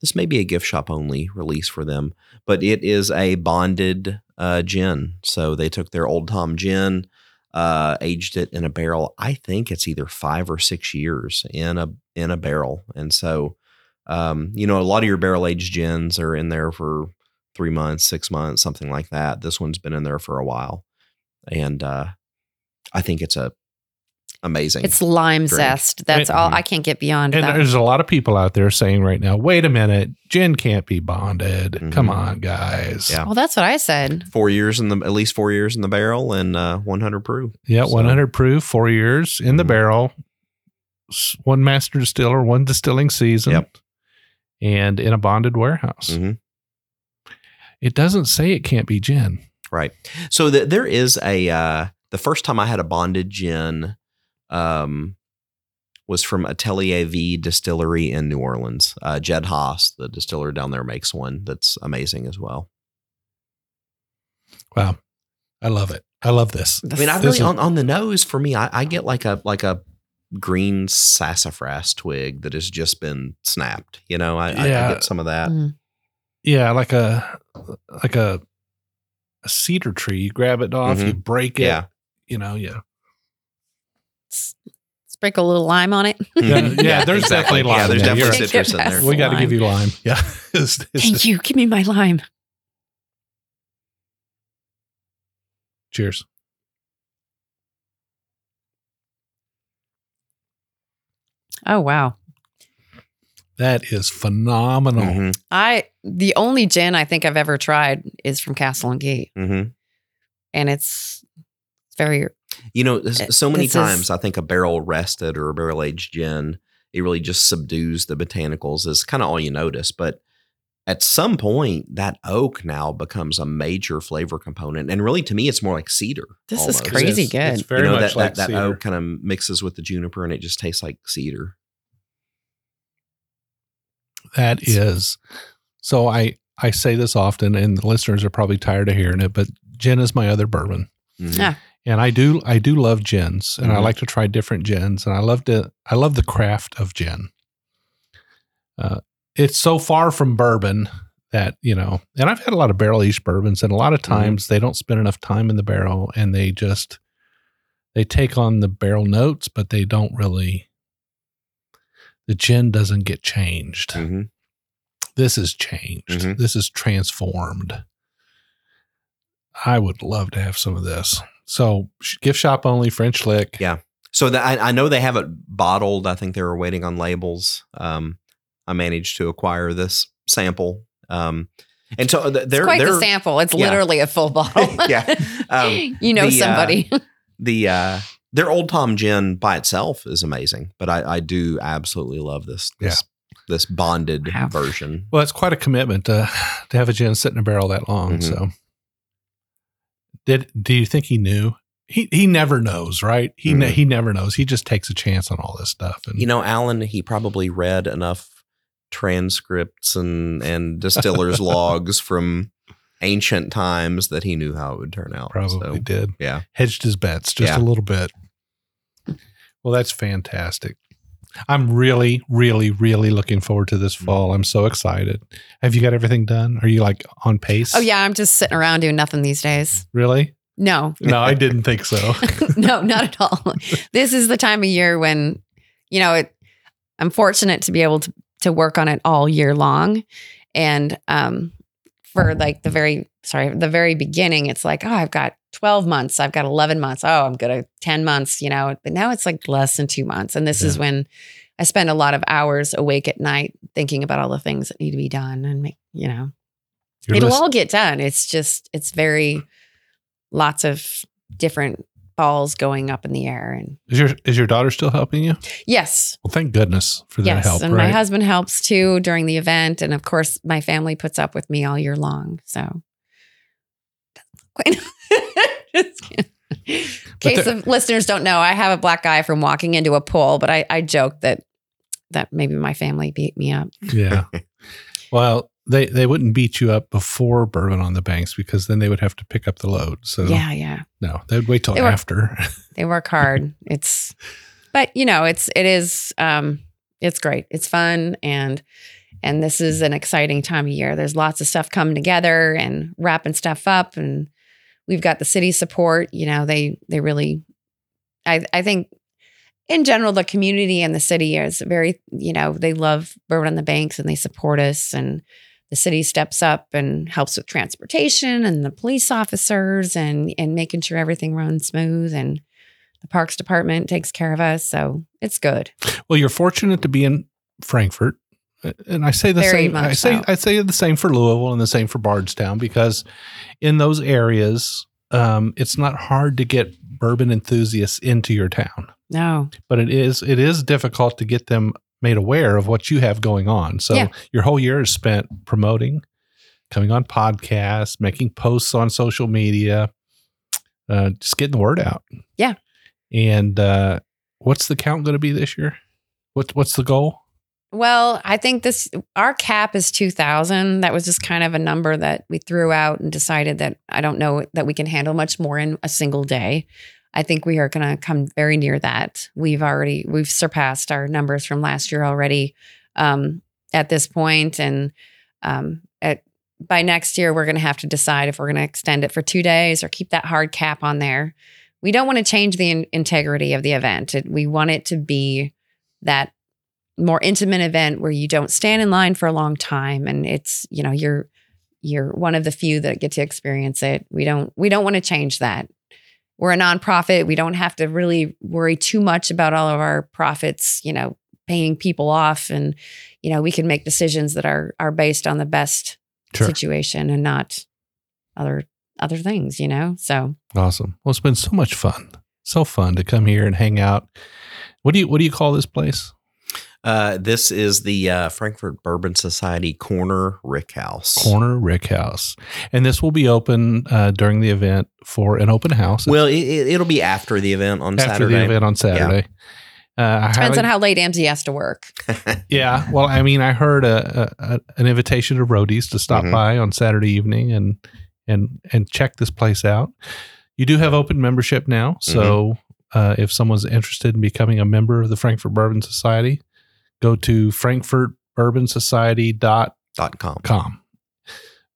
this may be a gift shop only release for them, but it is a bonded uh, gin. So they took their old Tom gin, uh, aged it in a barrel. I think it's either five or six years in a in a barrel, and so um, you know a lot of your barrel aged gins are in there for three months, six months, something like that. This one's been in there for a while, and uh, I think it's a amazing. It's lime Drink. zest. That's And- all. I can't get beyond And that. there's a lot of people out there saying right now, "Wait a minute, gin can't be bonded. Come Mhm. on, guys." Yeah. Well, that's what I said. four years in the at least four years in the barrel and uh, 100 proof. Yeah, So- 100 proof, four years in the Mhm. barrel, one master distiller, one distilling season, Yep. and in a bonded warehouse. Mhm. It doesn't say it can't be gin. Right. So th- there is a uh, the first time I had a bonded gin um, was from Atelier Vie Distillery in New Orleans. Uh, Jed Haas, the distiller down there, makes one that's amazing as well. Wow, I love it. I love this. I mean, I really is- on, on the nose for me, I, I get like a like a green sassafras twig that has just been snapped. You know, I, I- I, get some of that. Mm. Yeah, like a like a a cedar tree. You grab it off, you mm-hmm. break it. Yeah. You know, yeah. Sprinkle a little lime on it. Yeah, yeah, there's definitely lime Yeah, there's there. definitely You're- citrus in there. We got to give you lime. Yeah. It's- it's- Thank you. Give me my lime. Cheers. Oh wow. That is phenomenal. Mhm, I the only gin I think I've ever tried is from Castle and Gate, mhm. and it's very You know, Uh, so many this is- times I think a barrel rested or a barrel aged gin, it really just subdues the botanicals. Is kind of all you notice. But at some point, that oak now becomes a major flavor component, and really, to me, it's more like cedar. This is crazy It's- good. It's very you know, much that, like that, that oak kind of mixes with the juniper, and it just tastes like cedar. That is. So I I say this often, and the listeners are probably tired of hearing it, but gin is my other bourbon, Mhm. Yeah. and I do I do love gins, and I Mhm. like to try different gins, and I love to I love the craft of gin. Uh, it's so far from bourbon that you know, and I've had a lot of barrel aged bourbons, and a lot of Mm-hmm. times they don't spend enough time in the barrel, and they just they take on the barrel notes, but they don't really. The gin doesn't get changed Mhm. this is changed. Mhm. This is transformed. I would love to have some of this. So, gift shop only French lick. Yeah. So that I, I know they have it bottled. I think they were waiting on labels. Um, I managed to acquire this sample. Um, and so th- they're it's quite they're the sample. It's yeah. literally a full bottle. Yeah. Um, you know the, uh, somebody. the uh, their Old Tom gin by itself is amazing, but I, I do absolutely love this this this bonded Wow. version. Well, it's quite a commitment to to have a gin sit in a barrel that long. Mhm. So, did do you think he knew? He he never knows, right? He ne- Mhm. he never knows. He just takes a chance on all this stuff. And You know, Alan, he probably read enough transcripts and and distillers logs from ancient times that he knew how it would turn out. probably So, did. yeah. hedged his bets just Yeah. a little bit. Well, that's fantastic. I'm really, really, really looking forward to this fall. I'm so excited. Have you got everything done? Are you like on pace? oh yeah, I'm just sitting around doing nothing these days. Really? No, No, I didn't think so. no, not at all. This is the time of year when, you know, it, I'm fortunate to be able to, to work on it all year long. And um, for like the very, sorry, the very beginning, it's like, oh, I've got 12 months, I've got 11 months, oh, I'm good at 10 months, you know, but now it's like less than two months. And this is when I spend a lot of hours awake at night thinking about all the things that need to be done and make, you know, You're It'll lis- all get done. It's just it's very lots of different balls going up in the air and is your is your daughter still helping you? yes Well, thank goodness for that yes help. and right? my husband helps too during the event and of course my family puts up with me all year long so Just kidding. in case the- of listeners don't know i have a black eye from walking into a pool but i, I joke that that maybe my family beat me up Yeah. well, they they wouldn't beat you up before bourbon on the banks because then they would have to pick up the load. So yeah yeah no, they would wait till They were- after. they work hard it's but you know it's it is um it's great it's fun and and this is an exciting time of year there's lots of stuff coming together and wrapping stuff up and we've got the city support you know they they really i i think in general the community and the city is very you know they love bourbon on the banks and they support us and the city steps up and helps with transportation and the police officers and and making sure everything runs smooth and the parks department takes care of us so it's good well, you're fortunate to be in Frankfort. And I say the Very same. I say so. I say the same for Louisville and the same for Bardstown because in those areas, um, it's not hard to get bourbon enthusiasts into your town. no but it is it is difficult to get them made aware of what you have going on. So Yeah. your whole year is spent promoting, coming on podcasts, making posts on social media, uh, just getting the word out. Yeah. And uh, what's the count going to be this year? What's what's the goal? Well, I think this our cap is 2000. That was just kind of a number that we threw out and decided that I don't know that we can handle much more in a single day. I think we are going to come very near that. We've already we've surpassed our numbers from last year already um, at this point, and um, at by next year we're going to have to decide if we're going to extend it for two days or keep that hard cap on there. We don't want to change the in- integrity of the event. It, we want it to be that more intimate event where you don't stand in line for a long time and it's you know you're you're one of the few that get to experience it we don't we don't want to change that we're a nonprofit we don't have to really worry too much about all of our profits you know paying people off and you know we can make decisions that are are based on the best Sure. situation and not other other things you know so Awesome. Well, it's been so much fun. So fun to come here and hang out. What do you what do you call this place? Uh, this is the uh, Frankfort Bourbon Society Corner Rick House. Corner Rick House. And this will be open uh, during the event for an open house. Well, it, it, it'll be after the event on Saturday. after Saturday. the event on Saturday. Uh, depends highly- on how late Amzie has to work Yeah, well, I mean, I heard a, a, a an invitation to roadies to stop Mhm. by on Saturday evening and and and check this place out. You do have open membership now, so uh, if someone's interested in becoming a member of the Frankfort Bourbon Society, go to frankfortbourbonsociety.com. dot com.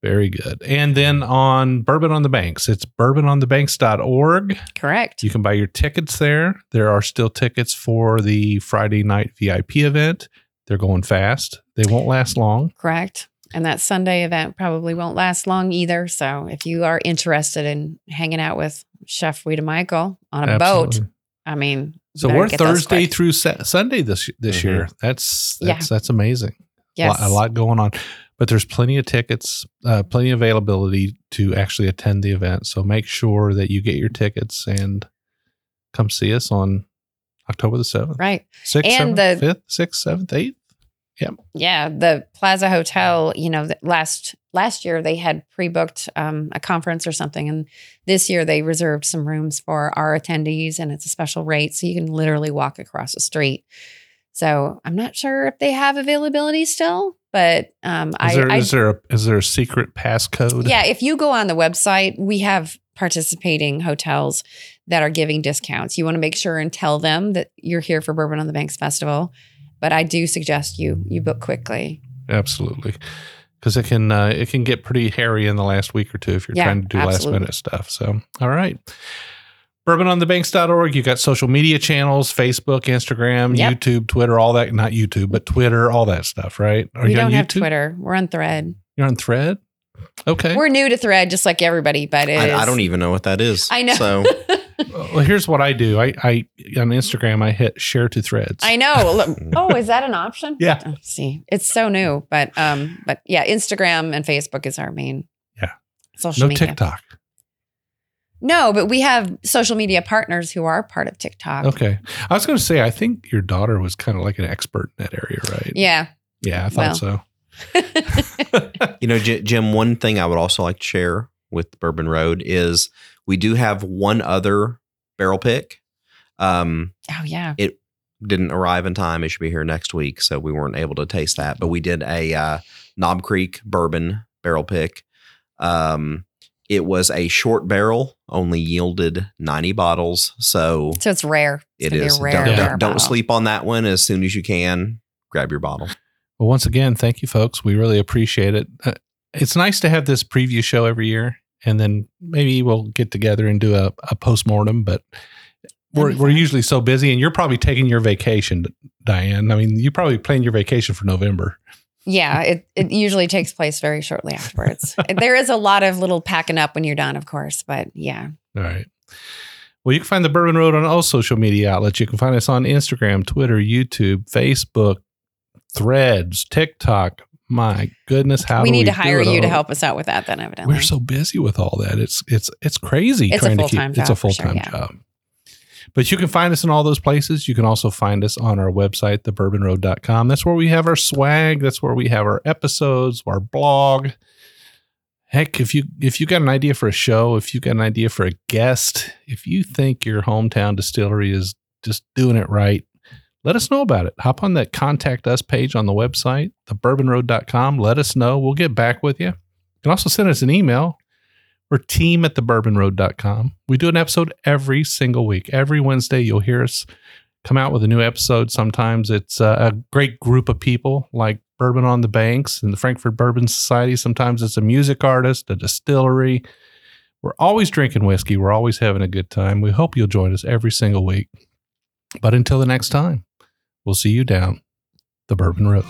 Very good. And then on Bourbon on the Banks, it's bourbononthebanks.org. correct You can buy your tickets there. There are still tickets for the Friday night VIP event. They're going fast. They won't last long. Correct. And that Sunday event probably won't last long either. So if you are interested in hanging out with Chef Ouita Michel on a boat, I mean, you So we're Thursday through Sa- Sunday this this Mhm. year. That's Yeah. that's that's amazing. A lot, a lot going on, but there's plenty of tickets, uh, plenty of availability to actually attend the event. So make sure that you get your tickets and come see us on October the seventh, Right. sixth, And the- fifth, sixth, seventh, eighth. Yeah. Yeah. The Plaza Hotel, you know, last last year they had pre-booked um, a conference or something. And this year they reserved some rooms for our attendees and it's a special rate. So you can literally walk across the street. So I'm not sure if they have availability still, but um, Is I, there I is there a, is there a secret passcode? Yeah, if you go on the website, we have participating hotels that are giving discounts. You want to make sure and tell them that you're here for Bourbon on the Banks Festival. But I do suggest you you book quickly. absolutely because it can uh, it can get pretty hairy in the last week or two if you're Yeah, trying to do last minute stuff so all right bourbononthebanks.org you got social media channels facebook instagram Yep. youtube twitter all that not youtube but twitter all that stuff right are we you don't on have Twitter. We're on Thread. you're on thread okay We're new to Thread, just like everybody. But it I, is- I don't even know what that is. I know. So well, here's what I do. I, I on Instagram I hit share to threads. I know. Oh, is that an option? Yeah. Oh, see, it's so new, but um, but yeah, Instagram and Facebook is our main. Yeah. Social no media. TikTok. No, but we have social media partners who are part of TikTok. Okay. I was going to say I think your daughter was kind of like an expert in that area, right? Yeah. Yeah, I thought so. You know, J- Jim, one thing I would also like to share with Bourbon Road is we do have one other barrel pick. Um, oh yeah. it didn't arrive in time. It should be here next week, so we weren't able to taste that. But we did a uh, Knob Creek bourbon barrel pick. Um, it was a short barrel, only yielded ninety bottles, so So it's rare. It's it gonna be a is. rare, don't, Yeah. don't, don't sleep on that one. As soon as you can, grab your bottle. Well, once again, thank you, folks. We really appreciate it. Uh, it's nice to have this preview show every year, and then maybe we'll get together and do a, a post mortem. But we're we're usually so busy, and you're probably taking your vacation, Diane. I mean, you probably plan your vacation for November. Yeah, it, it usually takes place very shortly afterwards. there is a lot of little packing up when you're done, of course, but yeah. All right. Well, you can find the Bourbon Road on all social media outlets. You can find us on Instagram, Twitter, YouTube, Facebook, Threads, TikTok. My goodness, how we do need to hire you to help us out with that then evidently. We're so busy with all that. It's it's it's crazy. It's a to keep, It's a job full sure, time yeah. job. But you can find us in all those places. You can also find us on our website, thebourbonroad.com. That's where we have our swag. That's where we have our episodes, our blog. Heck, if you if you got an idea for a show, if you got an idea for a guest, if you think your hometown distillery is just doing it right, let us know about it. Hop on that contact us page on the website, thebourbonroad.com. Let us know. We'll get back with you. You can also send us an email. We're team at thebourbonroad.com. We do an episode every single week. Every Wednesday, you'll hear us come out with a new episode. Sometimes it's uh, a great group of people like Bourbon on the Banks and the Frankfort Bourbon Society. Sometimes it's a music artist, a distillery. We're always drinking whiskey. We're always having a good time. We hope you'll join us every single week. But until the next time, we'll see you down the Bourbon Road.